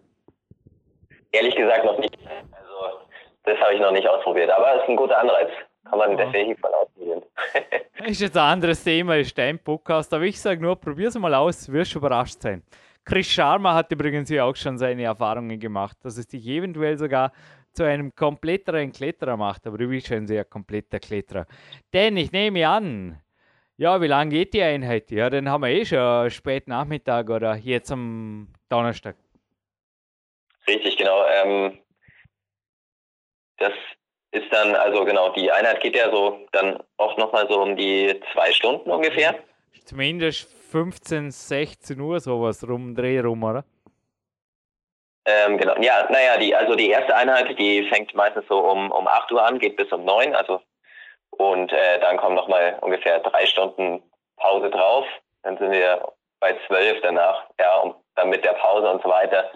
Ehrlich gesagt noch nicht. Also das habe ich noch nicht ausprobiert, aber es ist ein guter Anreiz. Kann man ja. definitiv mal ausprobieren. ist jetzt ein anderes Thema, ist dein Podcast, aber ich sage nur, probier es mal aus, wirst überrascht sein. Chris Sharma hat übrigens hier auch schon seine Erfahrungen gemacht, dass es dich eventuell sogar zu einem kompletteren Kletterer macht, aber du bist schon ein sehr kompletter Kletterer. Denn ich nehme an, ja, wie lange geht die Einheit? Ja, dann haben wir eh schon spät Nachmittag oder jetzt am Donnerstag. Richtig, genau. Ähm, das ist dann, also genau, die Einheit geht ja so dann auch nochmal so um die zwei Stunden ungefähr. Zumindest 15, 16 Uhr sowas rum, Dreh rum, oder? Ähm, genau, ja, naja, die, also die erste Einheit, die fängt meistens so um, um 8 Uhr an, geht bis um 9, also und äh, dann kommen nochmal ungefähr drei Stunden Pause drauf. Dann sind wir bei 12 danach, ja, und dann mit der Pause und so weiter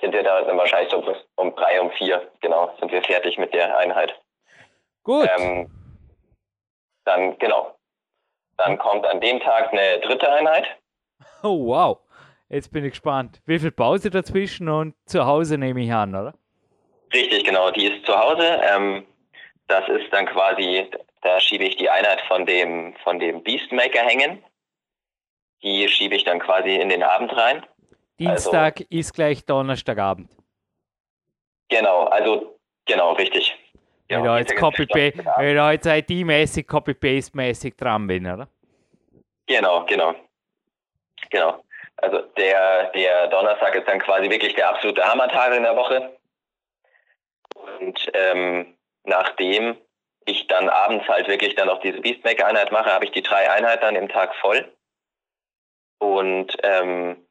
sind wir da dann wahrscheinlich so bis um drei, um vier, genau, sind wir fertig mit der Einheit. Gut. Ähm, dann, genau, dann kommt an dem Tag eine dritte Einheit. Oh, wow. Jetzt bin ich gespannt. Wie viel Pause dazwischen und zu Hause nehme ich an, oder? Richtig, genau. Die ist zu Hause. Ähm, das ist dann quasi, da schiebe ich die Einheit von dem, von dem Beastmaker hängen. Die schiebe ich dann quasi in den Abend rein. Dienstag also, ist gleich Donnerstagabend. Genau, also genau, richtig. Ja, ich jetzt Copy wenn ich jetzt IT-mäßig, Copy-Paste-mäßig dran bin, oder? Genau, genau. Genau. Also der, der Donnerstag ist dann quasi wirklich der absolute Hammertag in der Woche. Und ähm, nachdem ich dann abends halt wirklich dann noch diese Beastmaker-Einheit mache, habe ich die drei Einheiten dann im Tag voll. Und ähm,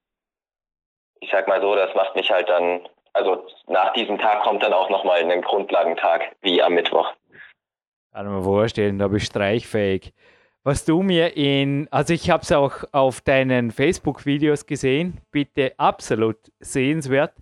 ich sag mal so, das macht mich halt dann also nach diesem Tag kommt dann auch nochmal ein Grundlagentag, wie am Mittwoch. Kann man vorstellen, da bist du streichfähig. Was du mir in, also ich habe es auch auf deinen Facebook-Videos gesehen, bitte absolut sehenswert,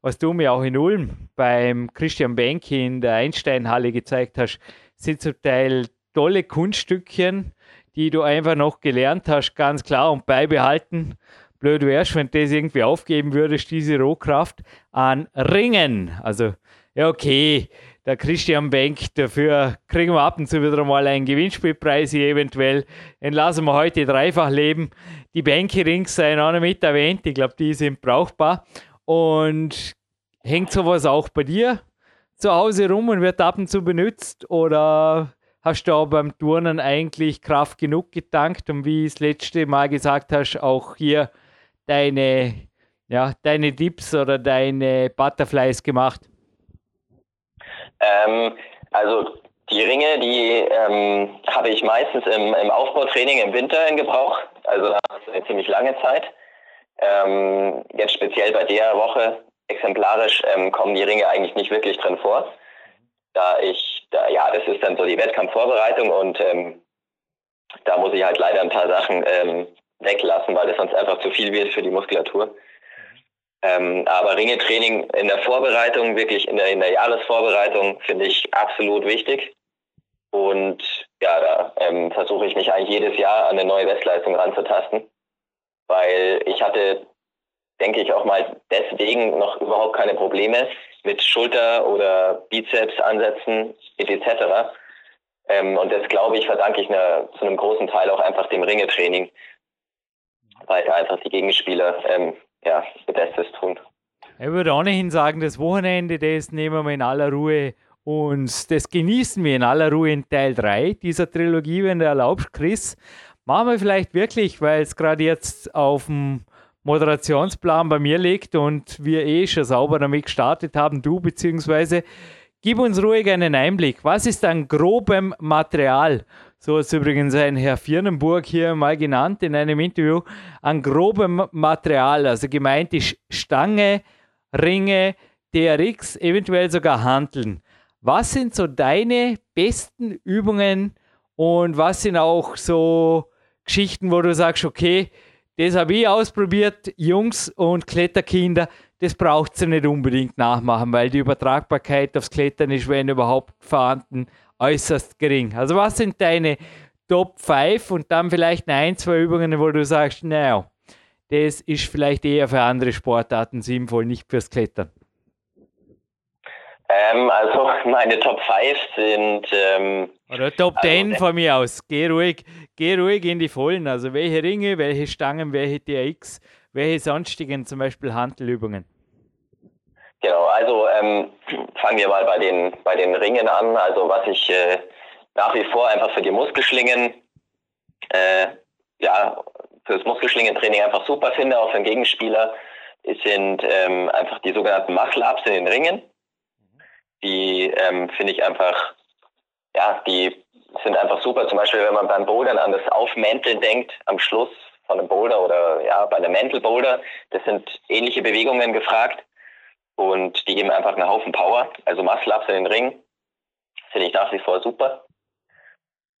was du mir auch in Ulm beim Christian Benke in der Einsteinhalle gezeigt hast, sind zum Teil tolle Kunststückchen, die du einfach noch gelernt hast, ganz klar und beibehalten blöd wärst, wenn du das irgendwie aufgeben würdest, diese Rohkraft an Ringen. Also, ja, okay, der Christian Bank, dafür kriegen wir ab und zu wieder mal einen Gewinnspielpreis hier eventuell. Den lassen wir heute dreifach leben. Die Bänke-Rings seien auch noch mit erwähnt. Ich glaube, die sind brauchbar. Und hängt sowas auch bei dir zu Hause rum und wird ab und zu benutzt? Oder hast du auch beim Turnen eigentlich Kraft genug getankt? Und wie ich das letzte Mal gesagt hast, auch hier deine, ja, deine Dips oder deine Butterflies gemacht? Ähm, also die Ringe, die ähm, habe ich meistens im, im, Aufbautraining im Winter in Gebrauch. Also da ist eine ziemlich lange Zeit. Ähm, jetzt speziell bei der Woche exemplarisch ähm, kommen die Ringe eigentlich nicht wirklich drin vor. Da ich, da, ja, das ist dann so die Wettkampfvorbereitung und ähm, da muss ich halt leider ein paar Sachen ähm, weglassen, weil das sonst einfach zu viel wird für die Muskulatur. Ähm, aber Ringetraining in der Vorbereitung, wirklich in der, in der Jahresvorbereitung, finde ich absolut wichtig. Und ja, da ähm, versuche ich mich eigentlich jedes Jahr an eine neue Bestleistung ranzutasten, weil ich hatte, denke ich, auch mal deswegen noch überhaupt keine Probleme mit Schulter- oder Bizeps-Ansätzen etc. Ähm, und das, glaube ich, verdanke ich einer, zu einem großen Teil auch einfach dem Ringetraining, weil einfach die Gegenspieler ähm, ja, ihr Bestes tun. Ich würde ohnehin sagen, das Wochenende, das nehmen wir in aller Ruhe und das genießen wir in aller Ruhe in Teil 3 dieser Trilogie, wenn du erlaubst, Chris. Machen wir vielleicht wirklich, weil es gerade jetzt auf dem Moderationsplan bei mir liegt und wir eh schon sauber damit gestartet haben, du beziehungsweise gib uns ruhig einen Einblick. Was ist an grobem Material? So ist übrigens ein Herr Firnenburg hier mal genannt in einem Interview. An grobem Material, also gemeint ist Stange, Ringe, DRX, eventuell sogar Handeln. Was sind so deine besten Übungen und was sind auch so Geschichten, wo du sagst, okay, das habe ich ausprobiert, Jungs und Kletterkinder, das braucht sie nicht unbedingt nachmachen, weil die Übertragbarkeit aufs Klettern ist, wenn überhaupt vorhanden, äußerst gering. Also was sind deine Top 5 und dann vielleicht ein, zwei Übungen, wo du sagst, naja, das ist vielleicht eher für andere Sportarten sinnvoll, nicht fürs Klettern. Ähm, also meine Top 5 sind. Ähm, Oder Top also, 10 von mir aus. Geh ruhig, geh ruhig in die Vollen. Also welche Ringe, welche Stangen, welche TX, welche sonstigen zum Beispiel Handelübungen. Genau, also ähm, fangen wir mal bei den, bei den Ringen an. Also was ich äh, nach wie vor einfach für die Muskelschlingen, äh, ja, für das Muskelschlingentraining einfach super finde, auch für den Gegenspieler, sind ähm, einfach die sogenannten Muscle-Ups in den Ringen die ähm, finde ich einfach, ja, die sind einfach super. Zum Beispiel, wenn man beim Bouldern an das Aufmänteln denkt, am Schluss von einem Boulder oder ja, bei einem Mantle Boulder, das sind ähnliche Bewegungen gefragt und die geben einfach einen Haufen Power. Also Muscle Ups in den Ring finde ich nach wie vor super.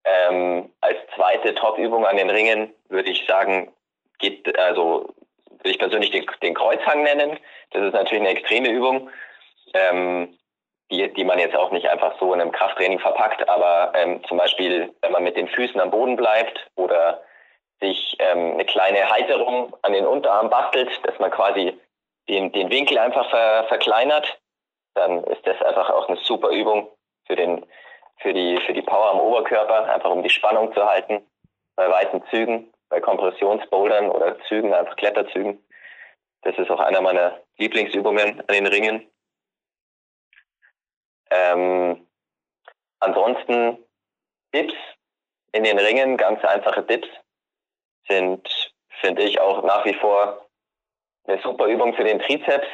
Ähm, als zweite Top-Übung an den Ringen würde ich sagen, geht, also würde ich persönlich den, den Kreuzhang nennen. Das ist natürlich eine extreme Übung. Ähm, die, die man jetzt auch nicht einfach so in einem Krafttraining verpackt, aber ähm, zum Beispiel, wenn man mit den Füßen am Boden bleibt oder sich ähm, eine kleine Halterung an den Unterarm bastelt, dass man quasi den, den Winkel einfach ver, verkleinert, dann ist das einfach auch eine super Übung für, den, für, die, für die Power am Oberkörper, einfach um die Spannung zu halten bei weiten Zügen, bei Kompressionsbouldern oder Zügen, einfach Kletterzügen. Das ist auch einer meiner Lieblingsübungen an den Ringen. Ähm, ansonsten Dips in den Ringen, ganz einfache Dips, sind, finde ich, auch nach wie vor eine super Übung für den Trizeps.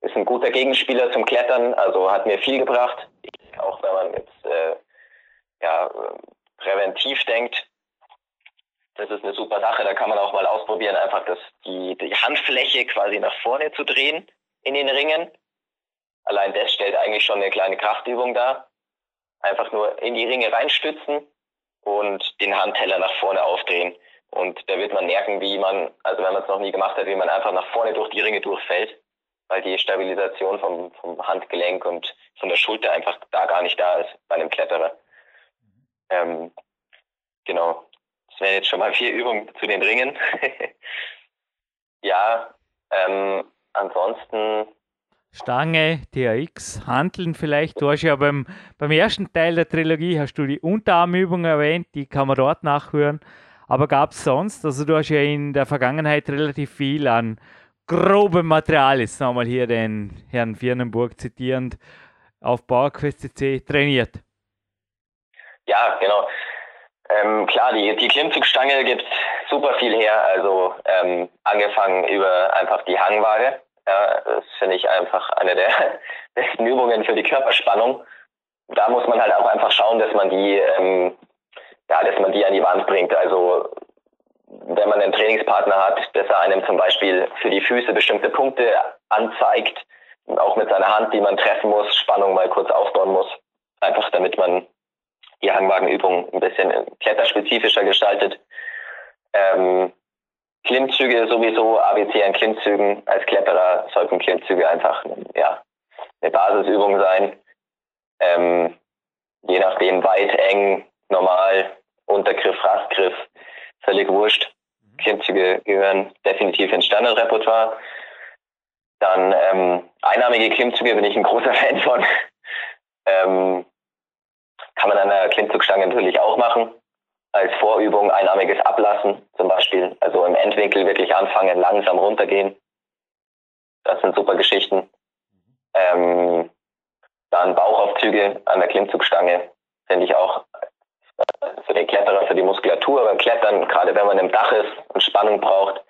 Ist ein guter Gegenspieler zum Klettern, also hat mir viel gebracht. Auch wenn man jetzt äh, ja, präventiv denkt, das ist eine super Sache. Da kann man auch mal ausprobieren, einfach das, die, die Handfläche quasi nach vorne zu drehen in den Ringen. Allein das stellt eigentlich schon eine kleine Kraftübung dar. Einfach nur in die Ringe reinstützen und den Handteller nach vorne aufdrehen. Und da wird man merken, wie man, also wenn man es noch nie gemacht hat, wie man einfach nach vorne durch die Ringe durchfällt, weil die Stabilisation vom, vom Handgelenk und von der Schulter einfach da gar nicht da ist bei einem Kletterer. Ähm, genau. Das wären jetzt schon mal vier Übungen zu den Ringen. ja, ähm, ansonsten Stange, THX, Handeln vielleicht. Du hast ja beim, beim ersten Teil der Trilogie hast du die Unterarmübung erwähnt, die kann man dort nachhören. Aber gab es sonst, also du hast ja in der Vergangenheit relativ viel an grobem Material, jetzt nochmal hier den Herrn Viernenburg zitierend, auf PowerQuest.cc trainiert. Ja, genau. Ähm, klar, die, die Klimmzugstange gibt super viel her, also ähm, angefangen über einfach die Hangwaage ja, das finde ich einfach eine der besten Übungen für die Körperspannung. Da muss man halt auch einfach schauen, dass man die, ähm, ja, dass man die an die Wand bringt. Also wenn man einen Trainingspartner hat, dass er einem zum Beispiel für die Füße bestimmte Punkte anzeigt, auch mit seiner Hand, die man treffen muss, Spannung mal kurz aufbauen muss, einfach damit man die Hangwagenübung ein bisschen kletterspezifischer gestaltet. Ähm, Klimmzüge sowieso, ABC an Klimmzügen. Als Kletterer sollten Klimmzüge einfach ja, eine Basisübung sein. Ähm, je nachdem, weit, eng, normal, Untergriff, Rastgriff, völlig wurscht. Klimmzüge gehören definitiv ins Standardrepertoire. Dann ähm, einarmige Klimmzüge bin ich ein großer Fan von. ähm, kann man an der Klimmzugstange natürlich auch machen. Als Vorübung einarmiges Ablassen zum Beispiel. Also im Endwinkel wirklich anfangen, langsam runtergehen. Das sind super Geschichten. Ähm, dann Bauchaufzüge an der Klimmzugstange finde ich auch für den Kletterer, für die Muskulatur beim Klettern, gerade wenn man im Dach ist und Spannung braucht,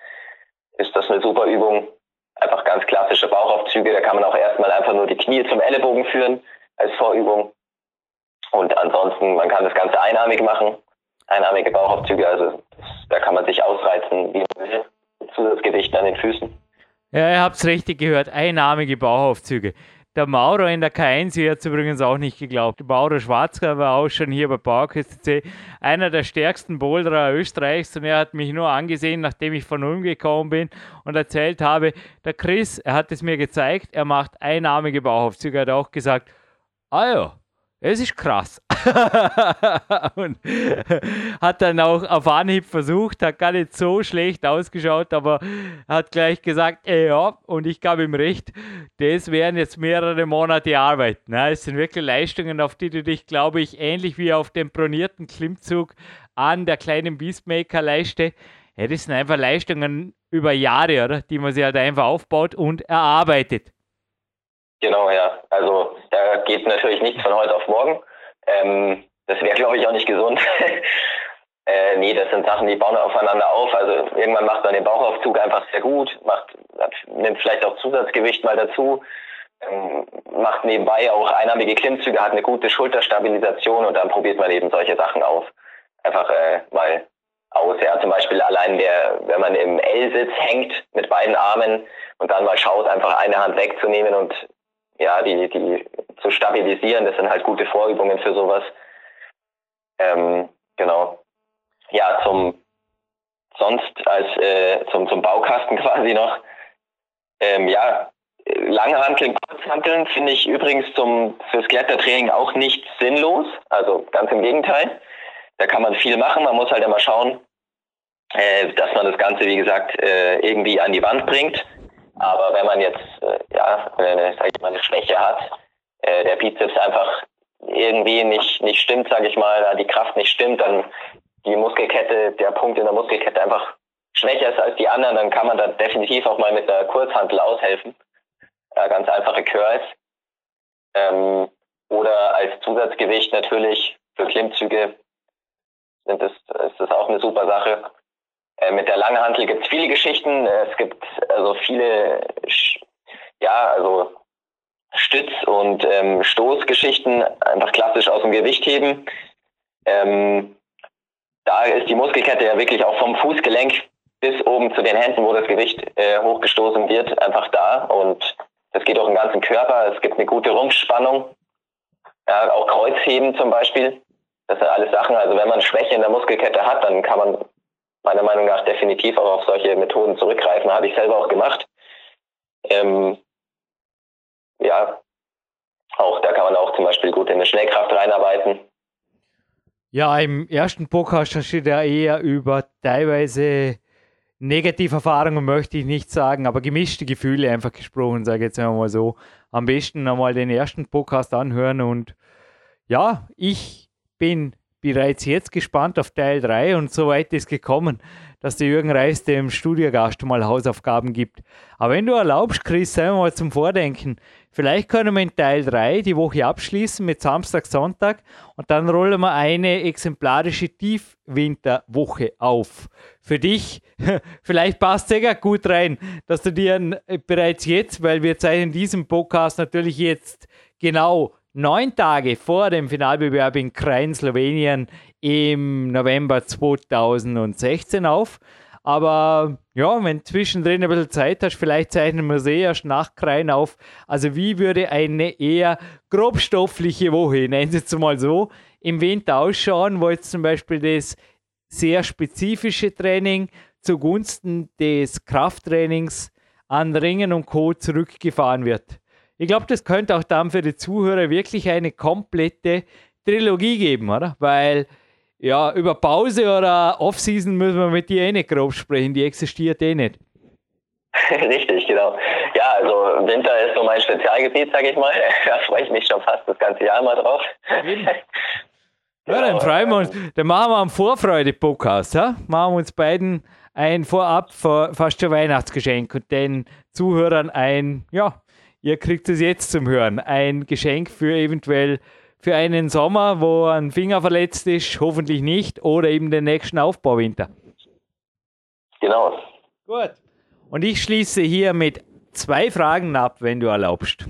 ist das eine super Übung. Einfach ganz klassische Bauchaufzüge. Da kann man auch erstmal einfach nur die Knie zum Ellenbogen führen als Vorübung. Und ansonsten, man kann das Ganze einarmig machen. Einarmige Bauchaufzüge, also da kann man sich ausreizen, wie man will. Zusatzgewicht an den Füßen. Ja, ihr habt es richtig gehört. Einarmige Bauchaufzüge. Der Maurer in der K1 hat es übrigens auch nicht geglaubt. Maurer Schwarzger war auch schon hier bei PowerQuest einer der stärksten Boulderer Österreichs und er hat mich nur angesehen, nachdem ich von Ulm gekommen bin und erzählt habe, der Chris, er hat es mir gezeigt, er macht einarmige Bauchaufzüge, er hat auch gesagt, ah ja, es ist krass. und hat dann auch auf Anhieb versucht, hat gar nicht so schlecht ausgeschaut, aber hat gleich gesagt, äh, ja, und ich gab ihm recht, das wären jetzt mehrere Monate Arbeit. Ne? Es sind wirklich Leistungen, auf die du dich, glaube ich, ähnlich wie auf dem bronierten Klimmzug an der kleinen Beastmaker-Leiste, ja, das sind einfach Leistungen über Jahre, oder? die man sich halt einfach aufbaut und erarbeitet. Genau, ja. Also da geht natürlich nichts von heute auf morgen. Ähm, das wäre, glaube ich, auch nicht gesund. äh, nee, das sind Sachen, die bauen aufeinander auf. Also irgendwann macht man den Bauchaufzug einfach sehr gut, macht, nimmt vielleicht auch Zusatzgewicht mal dazu, ähm, macht nebenbei auch einarmige Klimmzüge, hat eine gute Schulterstabilisation und dann probiert man eben solche Sachen auf. Einfach äh, mal aus. Ja, zum Beispiel allein der, wenn man im L-Sitz hängt mit beiden Armen und dann mal schaut, einfach eine Hand wegzunehmen und ja, die, die zu stabilisieren. Das sind halt gute Vorübungen für sowas. Ähm, genau. Ja, zum sonst als äh, zum, zum Baukasten quasi noch. Ähm, ja, Langhanteln, Kurzhanteln finde ich übrigens zum fürs Klettertraining auch nicht sinnlos. Also ganz im Gegenteil. Da kann man viel machen. Man muss halt immer schauen, äh, dass man das Ganze, wie gesagt, äh, irgendwie an die Wand bringt. Aber wenn man jetzt äh, ja, eine, sag ich mal, eine Schwäche hat, äh, der Bizeps einfach irgendwie nicht, nicht stimmt, sage ich mal, die Kraft nicht stimmt, dann die Muskelkette, der Punkt in der Muskelkette einfach schwächer ist als die anderen, dann kann man da definitiv auch mal mit einer Kurzhantel aushelfen. Äh, ganz einfache Curls. Ähm, oder als Zusatzgewicht natürlich für Klimmzüge sind das, ist das auch eine super Sache. Äh, mit der Langhantel gibt es viele Geschichten. Es gibt also viele, ja, also Stütz- und ähm, Stoßgeschichten, einfach klassisch aus dem Gewichtheben. Ähm, da ist die Muskelkette ja wirklich auch vom Fußgelenk bis oben zu den Händen, wo das Gewicht äh, hochgestoßen wird, einfach da. Und das geht auch im ganzen Körper. Es gibt eine gute Rumpfspannung. Ja, auch Kreuzheben zum Beispiel. Das sind alles Sachen. Also wenn man Schwäche in der Muskelkette hat, dann kann man meiner Meinung nach definitiv auch auf solche Methoden zurückgreifen. Habe ich selber auch gemacht. Ähm, ja, auch da kann man auch zum Beispiel gut in eine Schnellkraft reinarbeiten. Ja, im ersten Podcast du ja eher über teilweise negative Erfahrungen, möchte ich nicht sagen, aber gemischte Gefühle einfach gesprochen, sage ich jetzt einmal so. Am besten einmal den ersten Podcast anhören und ja, ich bin bereits jetzt gespannt auf Teil 3 und so weit ist gekommen, dass der Jürgen Reis dem Studiogast mal Hausaufgaben gibt. Aber wenn du erlaubst, Chris, wir mal zum Vordenken. Vielleicht können wir in Teil 3 die Woche abschließen mit Samstag, Sonntag und dann rollen wir eine exemplarische Tiefwinterwoche auf. Für dich, vielleicht passt es ja gut rein, dass du dir bereits jetzt, weil wir zeichnen diesen Podcast natürlich jetzt genau neun Tage vor dem Finalbewerb in Krain, Slowenien im November 2016 auf. Aber ja, wenn zwischendrin ein bisschen Zeit hast, vielleicht zeichnen wir sie erst nach Krain auf. Also wie würde eine eher grobstoffliche Woche, nennen Sie es mal so, im Winter ausschauen, wo jetzt zum Beispiel das sehr spezifische Training zugunsten des Krafttrainings an Ringen und Co. zurückgefahren wird. Ich glaube, das könnte auch dann für die Zuhörer wirklich eine komplette Trilogie geben, oder? Weil ja, über Pause oder Offseason müssen wir mit dir eh nicht grob sprechen, die existiert eh nicht. Richtig, genau. Ja, also Winter ist so mein Spezialgebiet, sag ich mal. Da freue ich mich schon fast das ganze Jahr mal drauf. Ja, dann freuen wir uns. Dann machen wir einen Vorfreude-Podcast. Ja? Machen wir uns beiden ein vorab fast schon Weihnachtsgeschenk und den Zuhörern ein, ja, ihr kriegt es jetzt zum Hören, ein Geschenk für eventuell für einen Sommer, wo ein Finger verletzt ist, hoffentlich nicht, oder eben den nächsten Aufbauwinter. Genau. Gut. Und ich schließe hier mit zwei Fragen ab, wenn du erlaubst.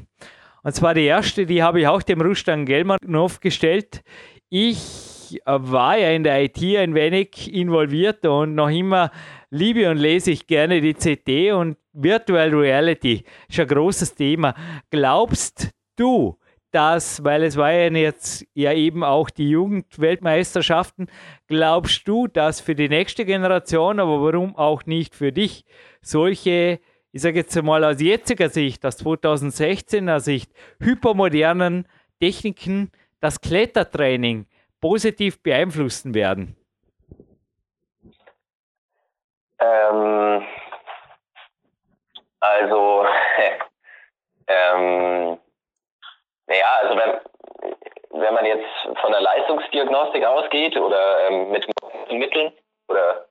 Und zwar die erste, die habe ich auch dem Rustan Gelmanov gestellt. Ich war ja in der IT ein wenig involviert und noch immer liebe und lese ich gerne die CT und Virtual Reality ist ein großes Thema. Glaubst du, dass, weil es war ja jetzt ja eben auch die Jugendweltmeisterschaften, glaubst du, dass für die nächste Generation, aber warum auch nicht für dich, solche, ich sage jetzt mal aus jetziger Sicht, aus 2016er Sicht, hypermodernen Techniken das Klettertraining positiv beeinflussen werden? Ähm, also, ähm, naja, also wenn, wenn man jetzt von der Leistungsdiagnostik ausgeht oder ähm, mit Mitteln, oder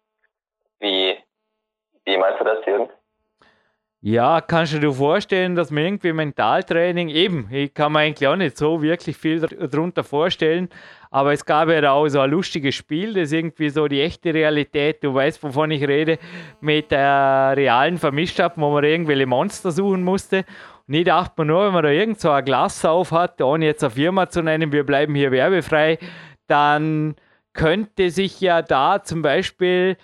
wie, wie meinst du das, Jürgen? Ja, kannst du dir vorstellen, dass man irgendwie Mentaltraining, eben, ich kann mir eigentlich auch nicht so wirklich viel darunter vorstellen, aber es gab ja auch so ein lustiges Spiel, das irgendwie so die echte Realität, du weißt, wovon ich rede, mit der realen vermischt hat, wo man irgendwelche Monster suchen musste. Und ich dachte mir nur, wenn man da irgend so ein Glas auf hat, ohne jetzt eine Firma zu nennen, wir bleiben hier werbefrei, dann könnte sich ja da zum Beispiel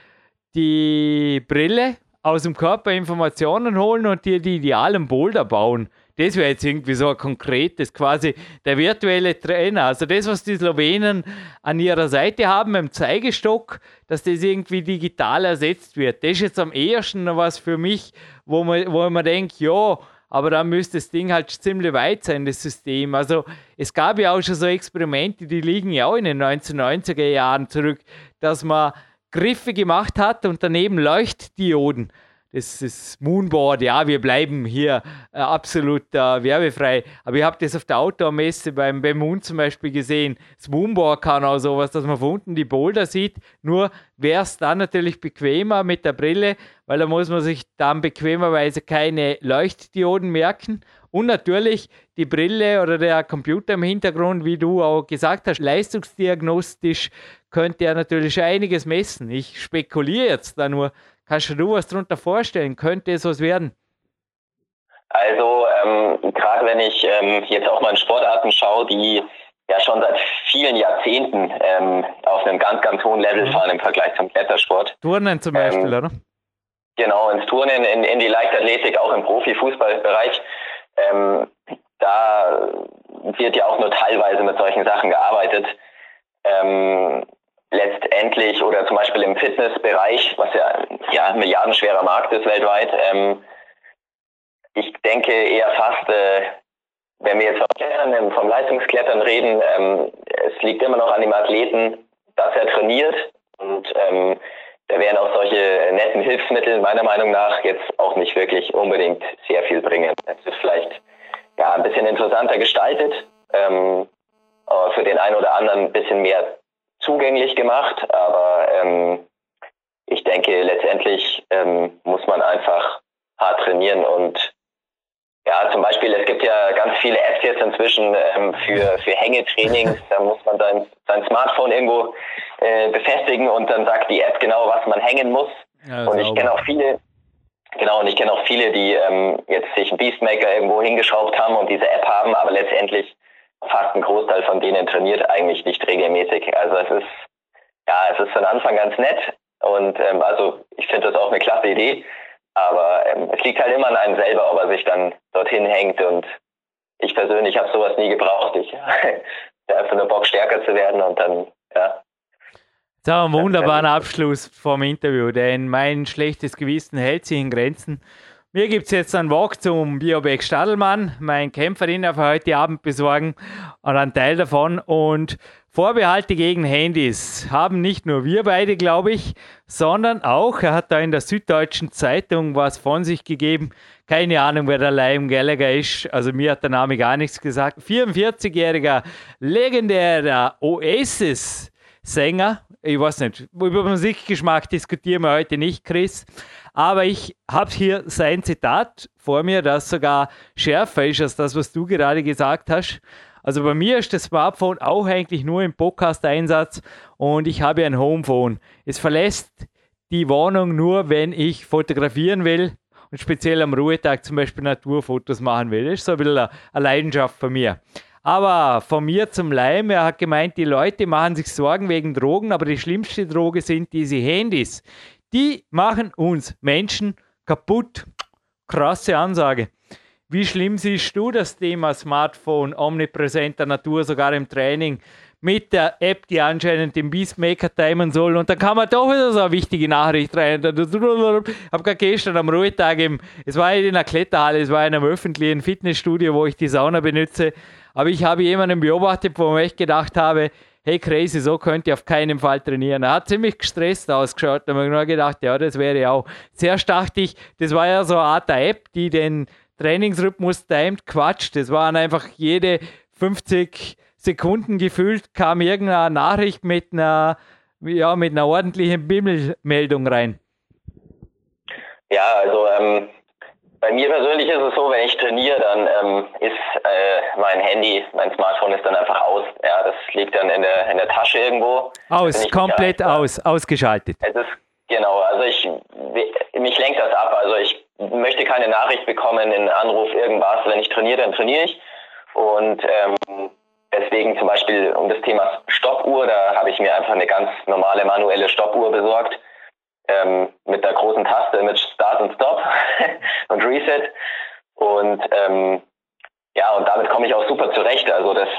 die Brille aus dem Körper Informationen holen und dir die idealen Boulder bauen. Das wäre jetzt irgendwie so ein konkretes, quasi der virtuelle Trainer. Also das, was die Slowenen an ihrer Seite haben, im Zeigestock, dass das irgendwie digital ersetzt wird. Das ist jetzt am ehesten noch was für mich, wo man, wo man denkt, ja, aber dann müsste das Ding halt ziemlich weit sein, das System. Also es gab ja auch schon so Experimente, die liegen ja auch in den 1990er Jahren zurück, dass man Griffe gemacht hat und daneben Leuchtdioden. Das ist Moonboard, ja, wir bleiben hier äh, absolut äh, werbefrei. Aber ihr habt das auf der Outdoor-Messe beim, beim Moon zum Beispiel gesehen. Das Moonboard kann auch sowas, dass man von unten die Boulder sieht. Nur wäre es dann natürlich bequemer mit der Brille, weil da muss man sich dann bequemerweise keine Leuchtdioden merken. Und natürlich die Brille oder der Computer im Hintergrund, wie du auch gesagt hast, leistungsdiagnostisch könnte er natürlich einiges messen. Ich spekuliere jetzt da nur. Kannst du dir was darunter vorstellen? Könnte es was werden? Also ähm, gerade wenn ich ähm, jetzt auch mal in Sportarten schaue, die ja schon seit vielen Jahrzehnten ähm, auf einem ganz, ganz hohen Level mhm. fahren im Vergleich zum Klettersport. Turnen zum Beispiel, ähm, oder? Genau, ins Turnen, in, in die Leichtathletik, auch im Profifußballbereich. Ähm, da wird ja auch nur teilweise mit solchen Sachen gearbeitet. Letztendlich oder zum Beispiel im Fitnessbereich, was ja, ja ein milliardenschwerer Markt ist weltweit, ähm, ich denke eher fast, äh, wenn wir jetzt vom, Klettern, ähm, vom Leistungsklettern reden, ähm, es liegt immer noch an dem Athleten, dass er trainiert und ähm, da wären auch solche netten Hilfsmittel meiner Meinung nach jetzt auch nicht wirklich unbedingt sehr viel bringen. Es ist vielleicht ja ein bisschen interessanter gestaltet, ähm, für den einen oder anderen ein bisschen mehr zugänglich gemacht, aber ähm, ich denke, letztendlich ähm, muss man einfach hart trainieren und ja, zum Beispiel, es gibt ja ganz viele Apps jetzt inzwischen ähm, für, für Hängetrainings. Da muss man sein, sein Smartphone irgendwo äh, befestigen und dann sagt die App genau, was man hängen muss. Ja, und ich kenne auch viele, genau, und ich kenne auch viele, die ähm, jetzt sich einen Beastmaker irgendwo hingeschraubt haben und diese App haben, aber letztendlich fast ein Großteil von denen trainiert eigentlich nicht regelmäßig. Also es ist, ja, es ist von Anfang ganz nett und ähm, also ich finde das auch eine klasse Idee, aber ähm, es liegt halt immer an einem selber, ob er sich dann dorthin hängt und ich persönlich habe sowas nie gebraucht. Ich habe einfach nur Bock stärker zu werden und dann, ja. Haben wir einen wunderbaren Abschluss vom Interview, denn mein schlechtes Gewissen hält sich in Grenzen. Mir gibt es jetzt einen Walk zum Biobeck Stadelmann, mein Kämpferin auf heute Abend besorgen und einen Teil davon. Und Vorbehalte gegen Handys haben nicht nur wir beide, glaube ich, sondern auch, er hat da in der Süddeutschen Zeitung was von sich gegeben. Keine Ahnung, wer der Liam Gallagher ist. Also mir hat der Name gar nichts gesagt. 44-jähriger legendärer Oasis-Sänger. Ich weiß nicht, über Musikgeschmack diskutieren wir heute nicht, Chris. Aber ich habe hier sein Zitat vor mir, das sogar schärfer ist als das, was du gerade gesagt hast. Also bei mir ist das Smartphone auch eigentlich nur im Podcast-Einsatz und ich habe ein Homephone. Es verlässt die Wohnung nur, wenn ich fotografieren will und speziell am Ruhetag zum Beispiel Naturfotos machen will. Das ist so ein bisschen eine Leidenschaft von mir. Aber von mir zum Leim, er hat gemeint, die Leute machen sich Sorgen wegen Drogen, aber die schlimmste Droge sind diese Handys. Die machen uns Menschen kaputt. Krasse Ansage. Wie schlimm siehst du das Thema Smartphone omnipräsenter Natur, sogar im Training, mit der App, die anscheinend den Beastmaker timen soll? Und dann kann man doch wieder so eine wichtige Nachricht rein. Ich habe gerade gestern am Ruhetag, im, es war in einer Kletterhalle, es war in einem öffentlichen Fitnessstudio, wo ich die Sauna benutze. Aber ich habe jemanden beobachtet, wo ich gedacht habe, hey crazy, so könnt ihr auf keinen Fall trainieren. Er hat ziemlich gestresst ausgeschaut. Da habe ich nur gedacht, ja, das wäre auch. Zuerst dachte das war ja so eine Art App, die den Trainingsrhythmus timed Quatsch. Das waren einfach jede 50 Sekunden gefühlt kam irgendeine Nachricht mit einer, ja, mit einer ordentlichen Bimmelmeldung rein. Ja, also ähm, bei mir persönlich ist es so, wenn ich trainiere, dann ähm, ist äh, mein Handy, mein Smartphone ist dann einfach aus. Ja, das liegt dann in der, in der Tasche irgendwo. Aus, komplett aus, ausgeschaltet. Es ist genau, also ich mich lenkt das ab. Also ich möchte keine Nachricht bekommen, einen Anruf, irgendwas. Wenn ich trainiere, dann trainiere ich. Und ähm, deswegen zum Beispiel um das Thema Stoppuhr, da habe ich mir einfach eine ganz normale manuelle Stoppuhr besorgt. Ähm, mit der großen Taste mit Start und Stop und Reset. Und ähm, ja, und damit komme ich auch super zurecht. Also das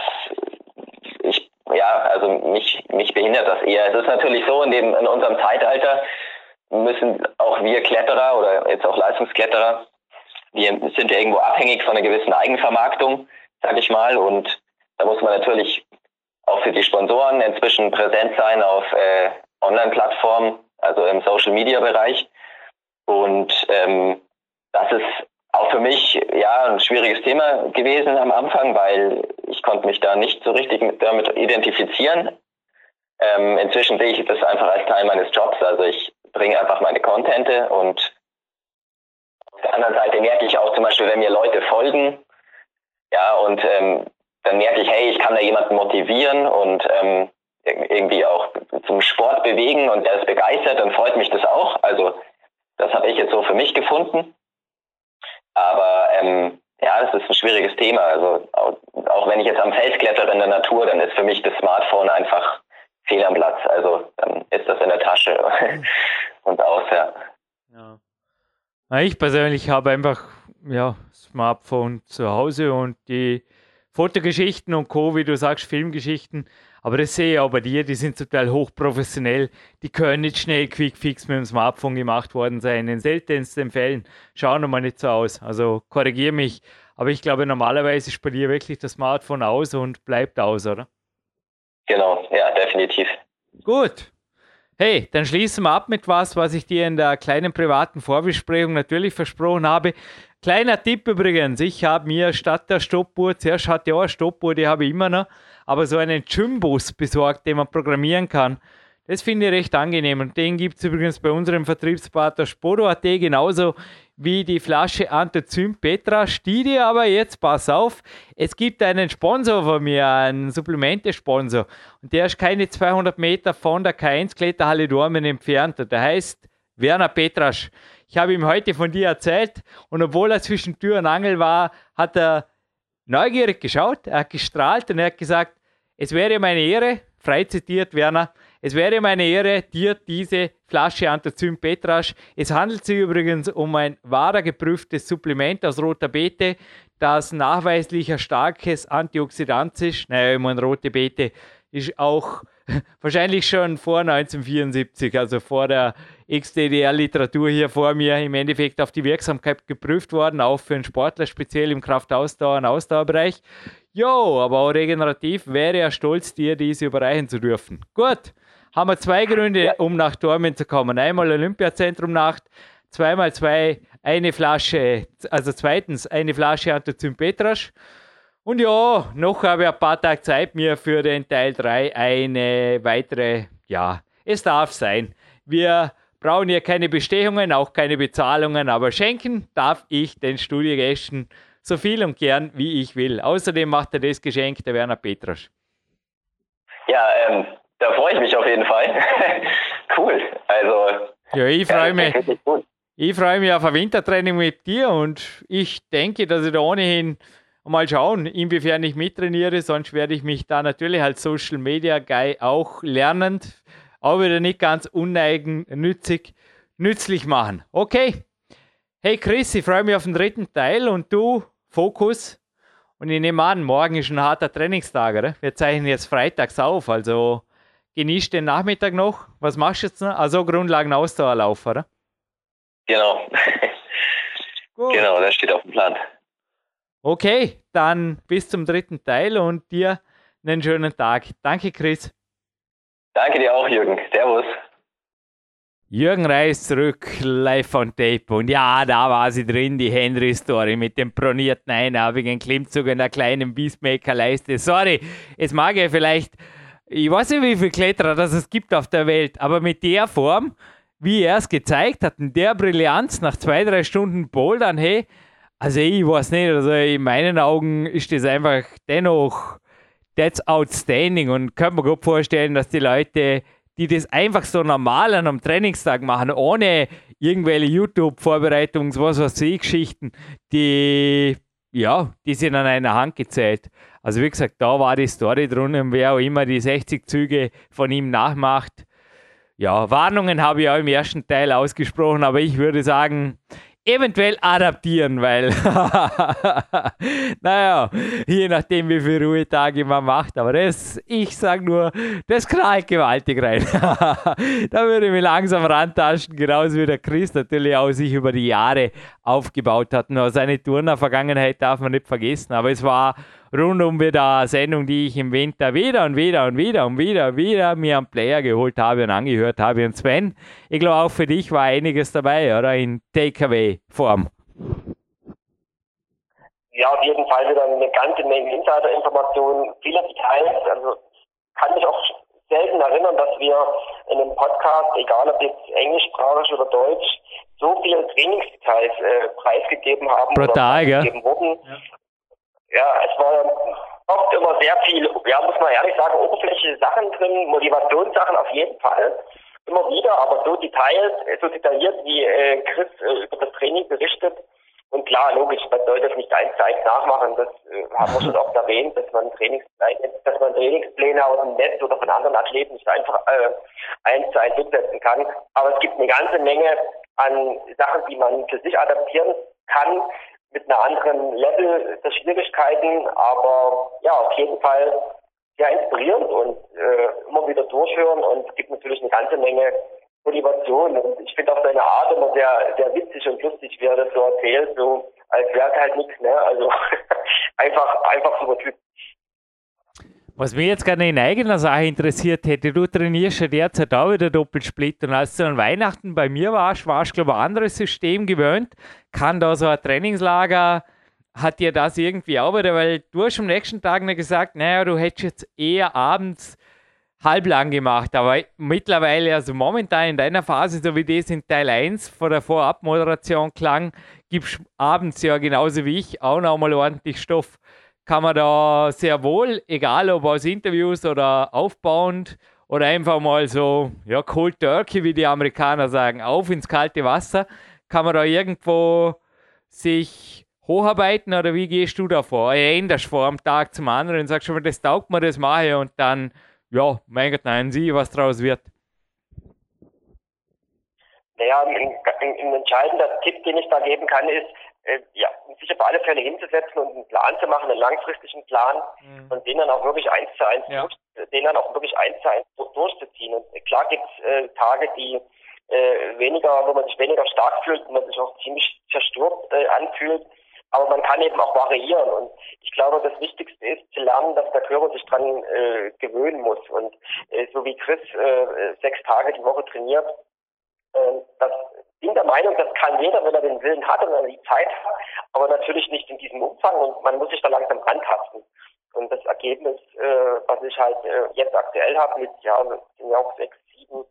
ich ja, also mich, mich behindert das eher. Es ist natürlich so, in dem in unserem Zeitalter müssen auch wir Kletterer oder jetzt auch Leistungskletterer, wir sind ja irgendwo abhängig von einer gewissen Eigenvermarktung, sage ich mal. Und da muss man natürlich auch für die Sponsoren inzwischen präsent sein auf äh, Online-Plattformen, also im Social-Media-Bereich. Und ähm, das ist auch für mich ja ein schwieriges Thema gewesen am Anfang, weil ich konnte mich da nicht so richtig mit, damit identifizieren. Ähm, inzwischen sehe ich das einfach als Teil meines Jobs. Also ich bringe einfach meine Contente und auf der anderen Seite merke ich auch zum Beispiel, wenn mir Leute folgen, ja, und ähm, dann merke ich, hey, ich kann da jemanden motivieren und ähm, irgendwie auch zum Sport bewegen und der ist begeistert, dann freut mich das auch. Also das habe ich jetzt so für mich gefunden. Aber ähm, ja, das ist ein schwieriges Thema. Also auch, auch wenn ich jetzt am Fels klettere in der Natur, dann ist für mich das Smartphone einfach fehl am Platz. Also dann ist das in der Tasche und aus, ja. ja. Ich persönlich habe einfach ja, Smartphone zu Hause und die Fotogeschichten und Co., wie du sagst, Filmgeschichten. Aber das sehe ich auch bei dir, die sind total hochprofessionell. Die können nicht schnell Quickfix mit dem Smartphone gemacht worden sein. In den seltensten Fällen schauen wir mal nicht so aus. Also korrigiere mich. Aber ich glaube, normalerweise ist bei dir wirklich das Smartphone aus und bleibt aus, oder? Genau, ja, definitiv. Gut. Hey, dann schließen wir ab mit was, was ich dir in der kleinen privaten Vorbesprechung natürlich versprochen habe. Kleiner Tipp übrigens, ich habe mir statt der Stoppuhr, zuerst hatte ich auch eine Stoppuhr, die habe ich immer noch, aber so einen Gymbus besorgt, den man programmieren kann. Das finde ich recht angenehm und den gibt es übrigens bei unserem Vertriebspartner Spodo.at genauso wie die Flasche Antozym Petra. Stidi, aber jetzt pass auf, es gibt einen Sponsor von mir, einen Supplemente-Sponsor und der ist keine 200 Meter von der K1 Kletterhalle Dormen entfernt der heißt Werner Petrasch. Ich habe ihm heute von dir erzählt und obwohl er zwischen Tür und Angel war, hat er neugierig geschaut, er hat gestrahlt und er hat gesagt, es wäre meine Ehre, frei zitiert Werner, es wäre meine Ehre, dir diese Flasche Antozym Petrasch. Es handelt sich übrigens um ein wahrer geprüftes Supplement aus roter Beete, das nachweislich ein starkes Antioxidant ist. Naja, ich meine, rote Beete ist auch wahrscheinlich schon vor 1974, also vor der XDDR-Literatur hier vor mir, im Endeffekt auf die Wirksamkeit geprüft worden, auch für einen Sportler speziell im Kraftausdauer- und Ausdauerbereich. Jo, aber auch regenerativ wäre er stolz, dir diese überreichen zu dürfen. Gut, haben wir zwei Gründe, um nach Dormen zu kommen. Einmal Olympiazentrum Nacht, zweimal zwei, eine Flasche, also zweitens eine Flasche Antozym Petrasch und ja, noch habe ich ein paar Tage Zeit, mir für den Teil 3 eine weitere, ja, es darf sein. Wir brauchen hier keine Bestechungen, auch keine Bezahlungen, aber schenken darf ich den Studiogästen so viel und gern, wie ich will. Außerdem macht er das Geschenk der Werner Petrasch. Ja, ähm, da freue ich mich auf jeden Fall. cool. Also. Ja, ich freue mich. Ich freue mich auf ein Wintertraining mit dir und ich denke, dass ich da ohnehin mal schauen, inwiefern ich mittrainiere. Sonst werde ich mich da natürlich als Social Media Guy auch lernend, auch wieder nicht ganz uneigennützig, nützlich machen. Okay. Hey Chris, ich freue mich auf den dritten Teil und du, Fokus. Und ich nehme an, morgen ist ein harter Trainingstag, oder? Wir zeichnen jetzt freitags auf, also genießt den Nachmittag noch. Was machst du jetzt noch? Also Grundlagen Ausdauerlauf, oder? Genau. genau, das steht auf dem Plan. Okay, dann bis zum dritten Teil und dir einen schönen Tag. Danke, Chris. Danke dir auch, Jürgen. Servus. Jürgen Reis zurück, live on tape. Und ja, da war sie drin, die Henry-Story mit dem pronierten einarmigen Klimmzug in der kleinen Beastmaker-Leiste. Sorry, es mag ja vielleicht, ich weiß nicht, wie viele Kletterer das es gibt auf der Welt, aber mit der Form, wie er es gezeigt hat, in der Brillanz nach zwei, drei Stunden Bouldern, hey, also ich weiß nicht, also in meinen Augen ist das einfach dennoch that's outstanding und könnte mir gut vorstellen, dass die Leute, die das einfach so normal an einem Trainingstag machen, ohne irgendwelche YouTube-Vorbereitungs-, was weiß ich, Geschichten, die, ja, die sind an einer Hand gezählt. Also wie gesagt, da war die Story drunter, wer auch immer die 60 Züge von ihm nachmacht. Ja, Warnungen habe ich auch im ersten Teil ausgesprochen, aber ich würde sagen, eventuell adaptieren, weil, naja, je nachdem, wie viele Ruhetage man macht, aber das, ich sage nur, das knallt gewaltig rein. da würde ich mich langsam rantasten, genauso wie der Chris natürlich auch sich über die Jahre aufgebaut hat. Nur seine Turner-Vergangenheit darf man nicht vergessen, aber es war rund um wieder eine Sendung, die ich im Winter wieder und wieder und wieder und wieder und wieder mir einen Player geholt habe und angehört habe. Und Sven, ich glaube auch für dich war einiges dabei, oder? In Takeaway-Form. Ja, auf jeden Fall wieder eine ganze Menge Insider-Informationen, viele Details. Also kann mich auch selten erinnern, dass wir in einem Podcast, egal ob jetzt englischsprachig oder deutsch, so viele Trainingsdetails äh, preisgegeben haben Brutal, oder preisgegeben wurden. Ja. Ja, es war oft immer sehr viel, ja, muss man ehrlich sagen, oberflächliche Sachen drin, Motivationssachen auf jeden Fall. Immer wieder, aber so Details, so detailliert, wie äh, Chris äh, über das Training berichtet. Und klar, logisch, man soll das nicht eins zu eins nachmachen. Das äh, haben wir schon oft erwähnt, dass man Trainingspläne, dass man Trainingspläne aus dem Netz oder von anderen Athleten nicht einfach äh, eins zu eins umsetzen kann. Aber es gibt eine ganze Menge an Sachen, die man für sich adaptieren kann, mit einer anderen Level der Schwierigkeiten, aber ja, auf jeden Fall sehr inspirierend und äh, immer wieder durchhören und gibt natürlich eine ganze Menge Motivation. Und ich finde auch seine Art immer sehr, sehr witzig und lustig, wie er das so erzählt, so als wäre es halt nichts, ne? Also einfach, einfach super Typ. Was mich jetzt gerne in eigener Sache interessiert hätte, du trainierst ja derzeit auch wieder Doppelsplit und als du an Weihnachten bei mir warst, warst du, glaube ich, ein anderes System gewöhnt. Kann da so ein Trainingslager, hat dir das irgendwie auch wieder, weil du hast am nächsten Tag noch gesagt, naja, du hättest jetzt eher abends halblang gemacht, aber mittlerweile, also momentan in deiner Phase, so wie das in Teil 1 vor der Vorabmoderation klang, gibst abends ja genauso wie ich auch noch mal ordentlich Stoff kann man da sehr wohl, egal ob aus Interviews oder aufbauend oder einfach mal so, ja, Cold Turkey, wie die Amerikaner sagen, auf ins kalte Wasser, kann man da irgendwo sich hocharbeiten oder wie gehst du da vor? Änderst vor am Tag zum anderen und sagst schon, das taugt mir, das mache ich und dann, ja, mein Gott, nein, sieh, was draus wird. Naja, ein, ein, ein entscheidender Tipp, den ich da geben kann, ist, äh, ja, sich auf alle Fälle hinzusetzen und einen Plan zu machen, einen langfristigen Plan mhm. und den dann auch wirklich eins zu eins, ja. durch, den dann auch wirklich eins zu eins durchzuziehen. Und klar gibt's äh, Tage, die äh, weniger, wo man sich weniger stark fühlt und man sich auch ziemlich zerstört äh, anfühlt. Aber man kann eben auch variieren. Und ich glaube, das Wichtigste ist zu lernen, dass der Körper sich dran äh, gewöhnen muss. Und äh, so wie Chris äh, sechs Tage die Woche trainiert, äh, das bin der Meinung, das kann jeder, wenn er den Willen hat und er die Zeit hat, aber natürlich nicht in diesem Umfang und man muss sich da langsam rantasten. Und das Ergebnis, äh, was ich halt äh, jetzt aktuell habe, mit ja, sind ja auch sechs, sieben,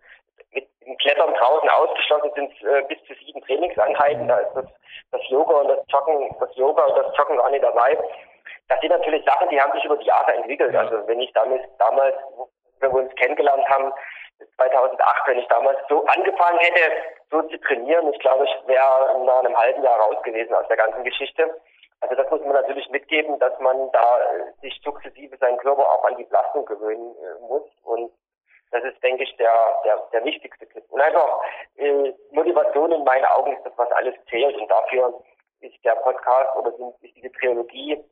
mit dem Klettern draußen ausgeschlossen sind äh, bis zu sieben Trainingseinheiten. Da ist das, das Yoga und das Joggen, das Yoga und das Joggen gar nicht dabei. Das sind natürlich Sachen, die haben sich über die Jahre entwickelt. Also wenn ich damals, damals, wenn wir uns kennengelernt haben, 2008, wenn ich damals so angefangen hätte, so zu trainieren, ich glaube, ich wäre nach einem halben Jahr raus gewesen aus der ganzen Geschichte. Also das muss man natürlich mitgeben, dass man da äh, sich sukzessive seinen Körper auch an die Belastung gewöhnen äh, muss. Und das ist, denke ich, der, der, der wichtigste Tipp. Und einfach äh, Motivation in meinen Augen ist das, was alles zählt. Und dafür ist der Podcast oder ist diese Trilogie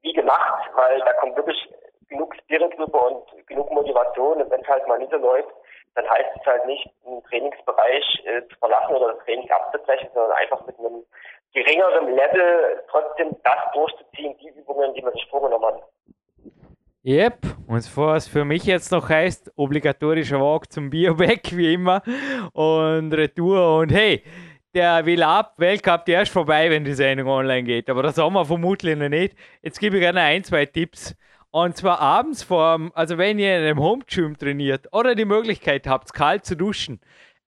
wie gemacht, weil da kommt wirklich genug Spirit rüber und genug Motivation. Und wenn es halt mal nicht so läuft, dann heißt es halt nicht, einen Trainingsbereich äh, zu verlassen oder das Training abzubrechen, sondern einfach mit einem geringeren Level trotzdem das durchzuziehen, die Übungen, die man sich vorgenommen hat. Yep, und was für mich jetzt noch heißt, obligatorischer Walk zum Bioback, wie immer, und Retour und hey, der will ab, Weltcup, der ist vorbei, wenn die Sendung online geht, aber das haben wir vermutlich noch nicht. Jetzt gebe ich gerne ein, zwei Tipps. Und zwar abends vor, also wenn ihr in einem Home Gym trainiert oder die Möglichkeit habt, kalt zu duschen,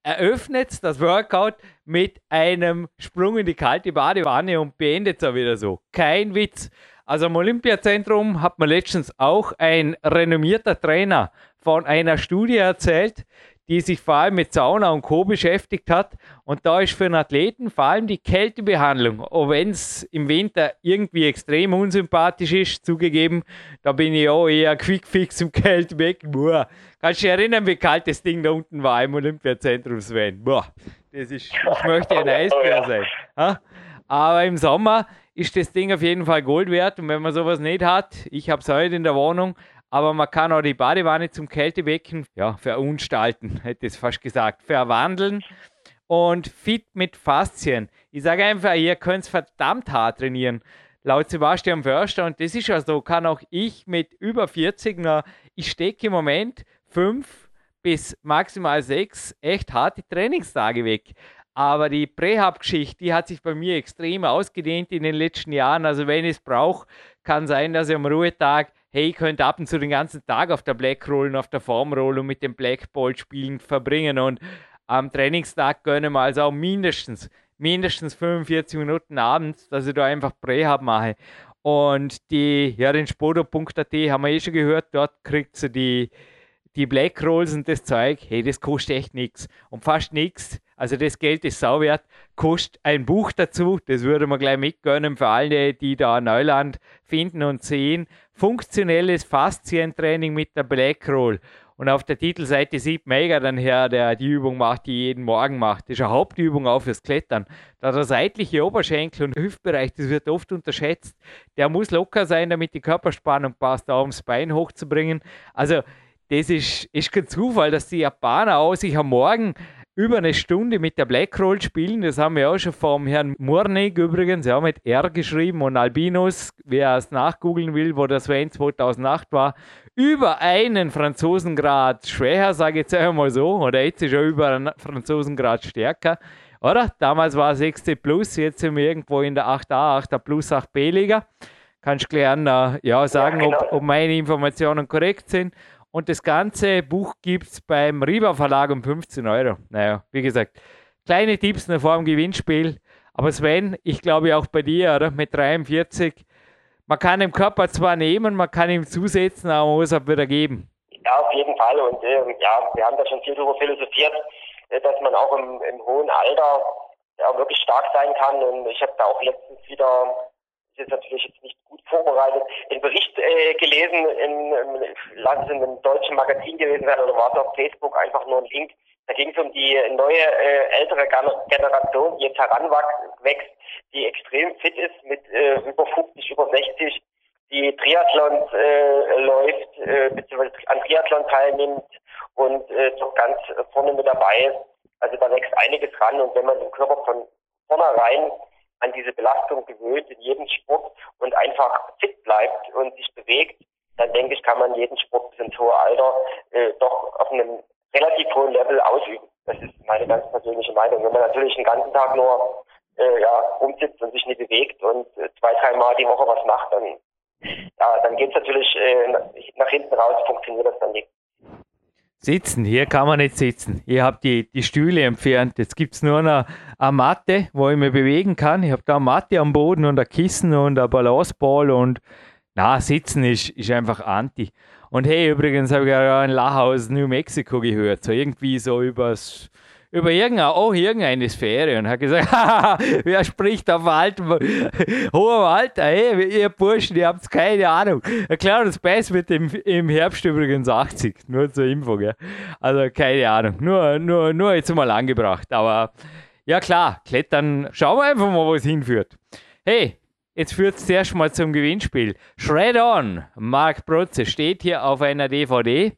eröffnet das Workout mit einem Sprung in die kalte Badewanne und beendet es auch wieder so. Kein Witz. Also am Olympiazentrum hat man letztens auch ein renommierter Trainer von einer Studie erzählt, die sich vor allem mit Sauna und Co. beschäftigt hat. Und da ist für einen Athleten vor allem die Kältebehandlung, auch wenn es im Winter irgendwie extrem unsympathisch ist, zugegeben, da bin ich auch eher quickfix im Kältebecken. Boah. Kannst du dich erinnern, wie kalt das Ding da unten war im Olympiazentrum, Sven? Boah, das ist, ich möchte ein Eisbär sein. Ha? Aber im Sommer ist das Ding auf jeden Fall Gold wert. Und wenn man sowas nicht hat, ich habe es heute in der Wohnung, aber man kann auch die Badewanne zum Kältebecken ja, verunstalten, hätte ich fast gesagt, verwandeln und fit mit Faszien. Ich sage einfach, ihr könnt es verdammt hart trainieren. Laut Sebastian Förster, und das ist ja so, kann auch ich mit über 40 noch, ich stecke im Moment fünf bis maximal sechs echt harte Trainingstage weg. Aber die Prähab-Geschichte, die hat sich bei mir extrem ausgedehnt in den letzten Jahren. Also wenn ich es brauche, kann sein, dass ich am Ruhetag hey, ich könnte ab und zu den ganzen Tag auf der Black Rollen, auf der Form Roll und mit dem Black Ball spielen verbringen und am Trainingstag gönnen wir also auch mindestens, mindestens 45 Minuten abends, dass ich da einfach Prähab mache. Und die, ja, den Spodo.at haben wir eh schon gehört, dort kriegt sie die, die Black Rolls und das Zeug, hey, das kostet echt nichts. Und fast nichts, also das Geld ist sauwert, kostet ein Buch dazu, das würde man gleich mitgönnen für alle, die da Neuland finden und sehen. Funktionelles Faszientraining mit der Black Roll. Und auf der Titelseite sieht Mega dann her, der die Übung macht, die jeden Morgen macht. Das ist eine Hauptübung auch fürs Klettern. Da der seitliche Oberschenkel und Hüftbereich, das wird oft unterschätzt. Der muss locker sein, damit die Körperspannung passt, da ums Bein hochzubringen. Also das ist, ist kein Zufall, dass die Japaner auch sich am Morgen über eine Stunde mit der Blackroll spielen. Das haben wir auch schon vom Herrn Murnig übrigens, ja, mit R geschrieben und Albinos, wer es nachgoogeln will, wo das Sven 2008 war, über einen Franzosengrad schwächer, sage ich jetzt einmal so, oder jetzt ist er über einen Franzosengrad stärker. Oder? Damals war es 6C Plus, jetzt sind wir irgendwo in der 8a, 8a Plus, 8b Liga. Kannst du gerne äh, ja, sagen, ja, genau. ob, ob meine Informationen korrekt sind. Und das ganze Buch gibt es beim Riva Verlag um 15 Euro. Naja, wie gesagt, kleine Tipps noch vor dem Gewinnspiel. Aber Sven, ich glaube auch bei dir, oder? Mit 43, man kann dem Körper zwar nehmen, man kann ihm zusetzen, aber man muss auch wieder geben. Ja, auf jeden Fall. Und äh, ja, wir haben da schon viel darüber philosophiert, äh, dass man auch im, im hohen Alter ja, wirklich stark sein kann. Und ich habe da auch letztens wieder ist natürlich jetzt nicht gut vorbereitet, den Bericht äh, gelesen, in, in, lass es in einem deutschen Magazin gewesen sein oder war es auf Facebook einfach nur ein Link Da ging es um die neue äh, ältere Generation, die jetzt heranwächst, die extrem fit ist mit äh, über 50, über 60, die Triathlons äh, läuft, äh, beziehungsweise an Triathlon teilnimmt und äh, doch ganz vorne mit dabei ist. Also da wächst einiges ran und wenn man den Körper von vornherein an diese Belastung gewöhnt in jedem Sport und einfach fit bleibt und sich bewegt, dann denke ich, kann man jeden Sport bis ins hohe Alter äh, doch auf einem relativ hohen Level ausüben. Das ist meine ganz persönliche Meinung. Wenn man natürlich den ganzen Tag nur äh, ja, rumsitzt und sich nicht bewegt und äh, zwei, drei Mal die Woche was macht, dann, ja, dann geht es natürlich äh, nach hinten raus, funktioniert das dann nicht. Sitzen, hier kann man nicht sitzen. Ich habe die, die Stühle entfernt. Jetzt gibt es nur noch eine Matte, wo ich mich bewegen kann. Ich habe da eine Matte am Boden und ein Kissen und ein Balanceball und na, sitzen ist, ist einfach anti. Und hey, übrigens habe ich ja in Lahaus, New Mexico gehört, so irgendwie so übers über irgendeine, oh, irgendeine Sphäre und hat gesagt, wer spricht auf altem, hohem Alter, hey, ihr Burschen, ihr habt keine Ahnung. Klar, das Bass wird im, im Herbst übrigens 80, nur zur Info, gell? Also keine Ahnung, nur, nur, nur jetzt mal angebracht, aber ja klar, klettern, schauen wir einfach mal, wo es hinführt. Hey, Jetzt führt es zuerst mal zum Gewinnspiel. Shred On, Mark Protze, steht hier auf einer DVD.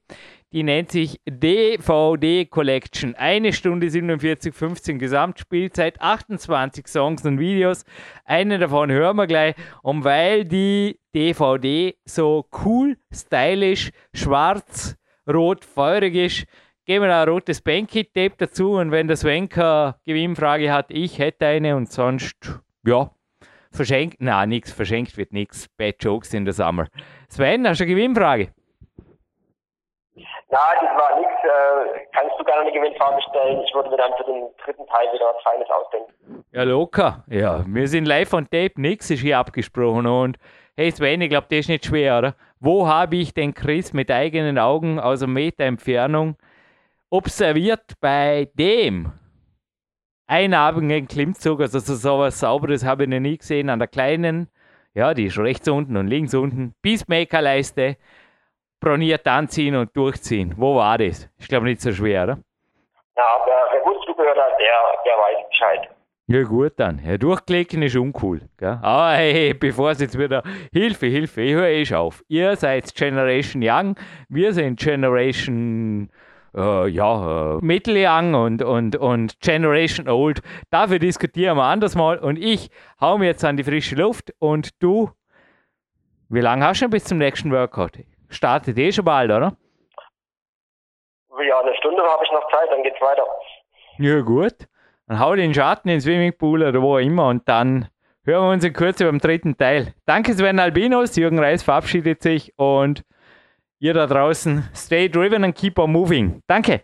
Die nennt sich DVD Collection. Eine Stunde 47, 15 Gesamtspielzeit, 28 Songs und Videos. Eine davon hören wir gleich. Und weil die DVD so cool, stylisch, schwarz, rot, feurig ist, geben wir ein rotes Banky-Tape dazu. Und wenn der Svenker Gewinnfrage hat, ich hätte eine und sonst, ja, verschenkt, na nichts, verschenkt wird nichts. Bad Jokes in der Summer. Sven, hast du eine Gewinnfrage? Na, das war nichts. Äh, kannst du gerne eine Gewinnfrage stellen? Ich würde mir dann für den dritten Teil wieder was Feines ausdenken. Ja, locker. Ja, wir sind live on tape, nichts ist hier abgesprochen. Und hey Sven, ich glaube, das ist nicht schwer, oder? Wo habe ich den Chris mit eigenen Augen aus einem Meter Entfernung observiert bei dem einarmigen Klimmzug? Also so, so was Sauberes habe ich noch nie gesehen an der kleinen, ja, die ist rechts unten und links unten, Peacemaker-Leiste broniert anziehen und durchziehen. Wo war das? Ich glaube nicht so schwer, oder? Ja, wer, wer gut zugehört hat, der, der weiß Bescheid. Ja gut dann. Ja, durchklicken ist uncool. Gell? Aber hey, bevor es jetzt wieder Hilfe, Hilfe, ich höre eh auf. Ihr seid Generation Young, wir sind Generation äh, ja, äh, Middle Young und, und, und Generation Old. Dafür diskutieren wir anders mal und ich hau mir jetzt an die frische Luft und du, wie lange hast du denn bis zum nächsten Workout? Startet eh schon bald, oder? Ja, eine Stunde habe ich noch Zeit, dann geht's weiter. Ja, gut. Dann hau den Schatten ins Swimmingpool oder wo immer und dann hören wir uns in Kürze beim dritten Teil. Danke, Sven Albinos. Jürgen Reis verabschiedet sich und ihr da draußen, stay driven and keep on moving. Danke.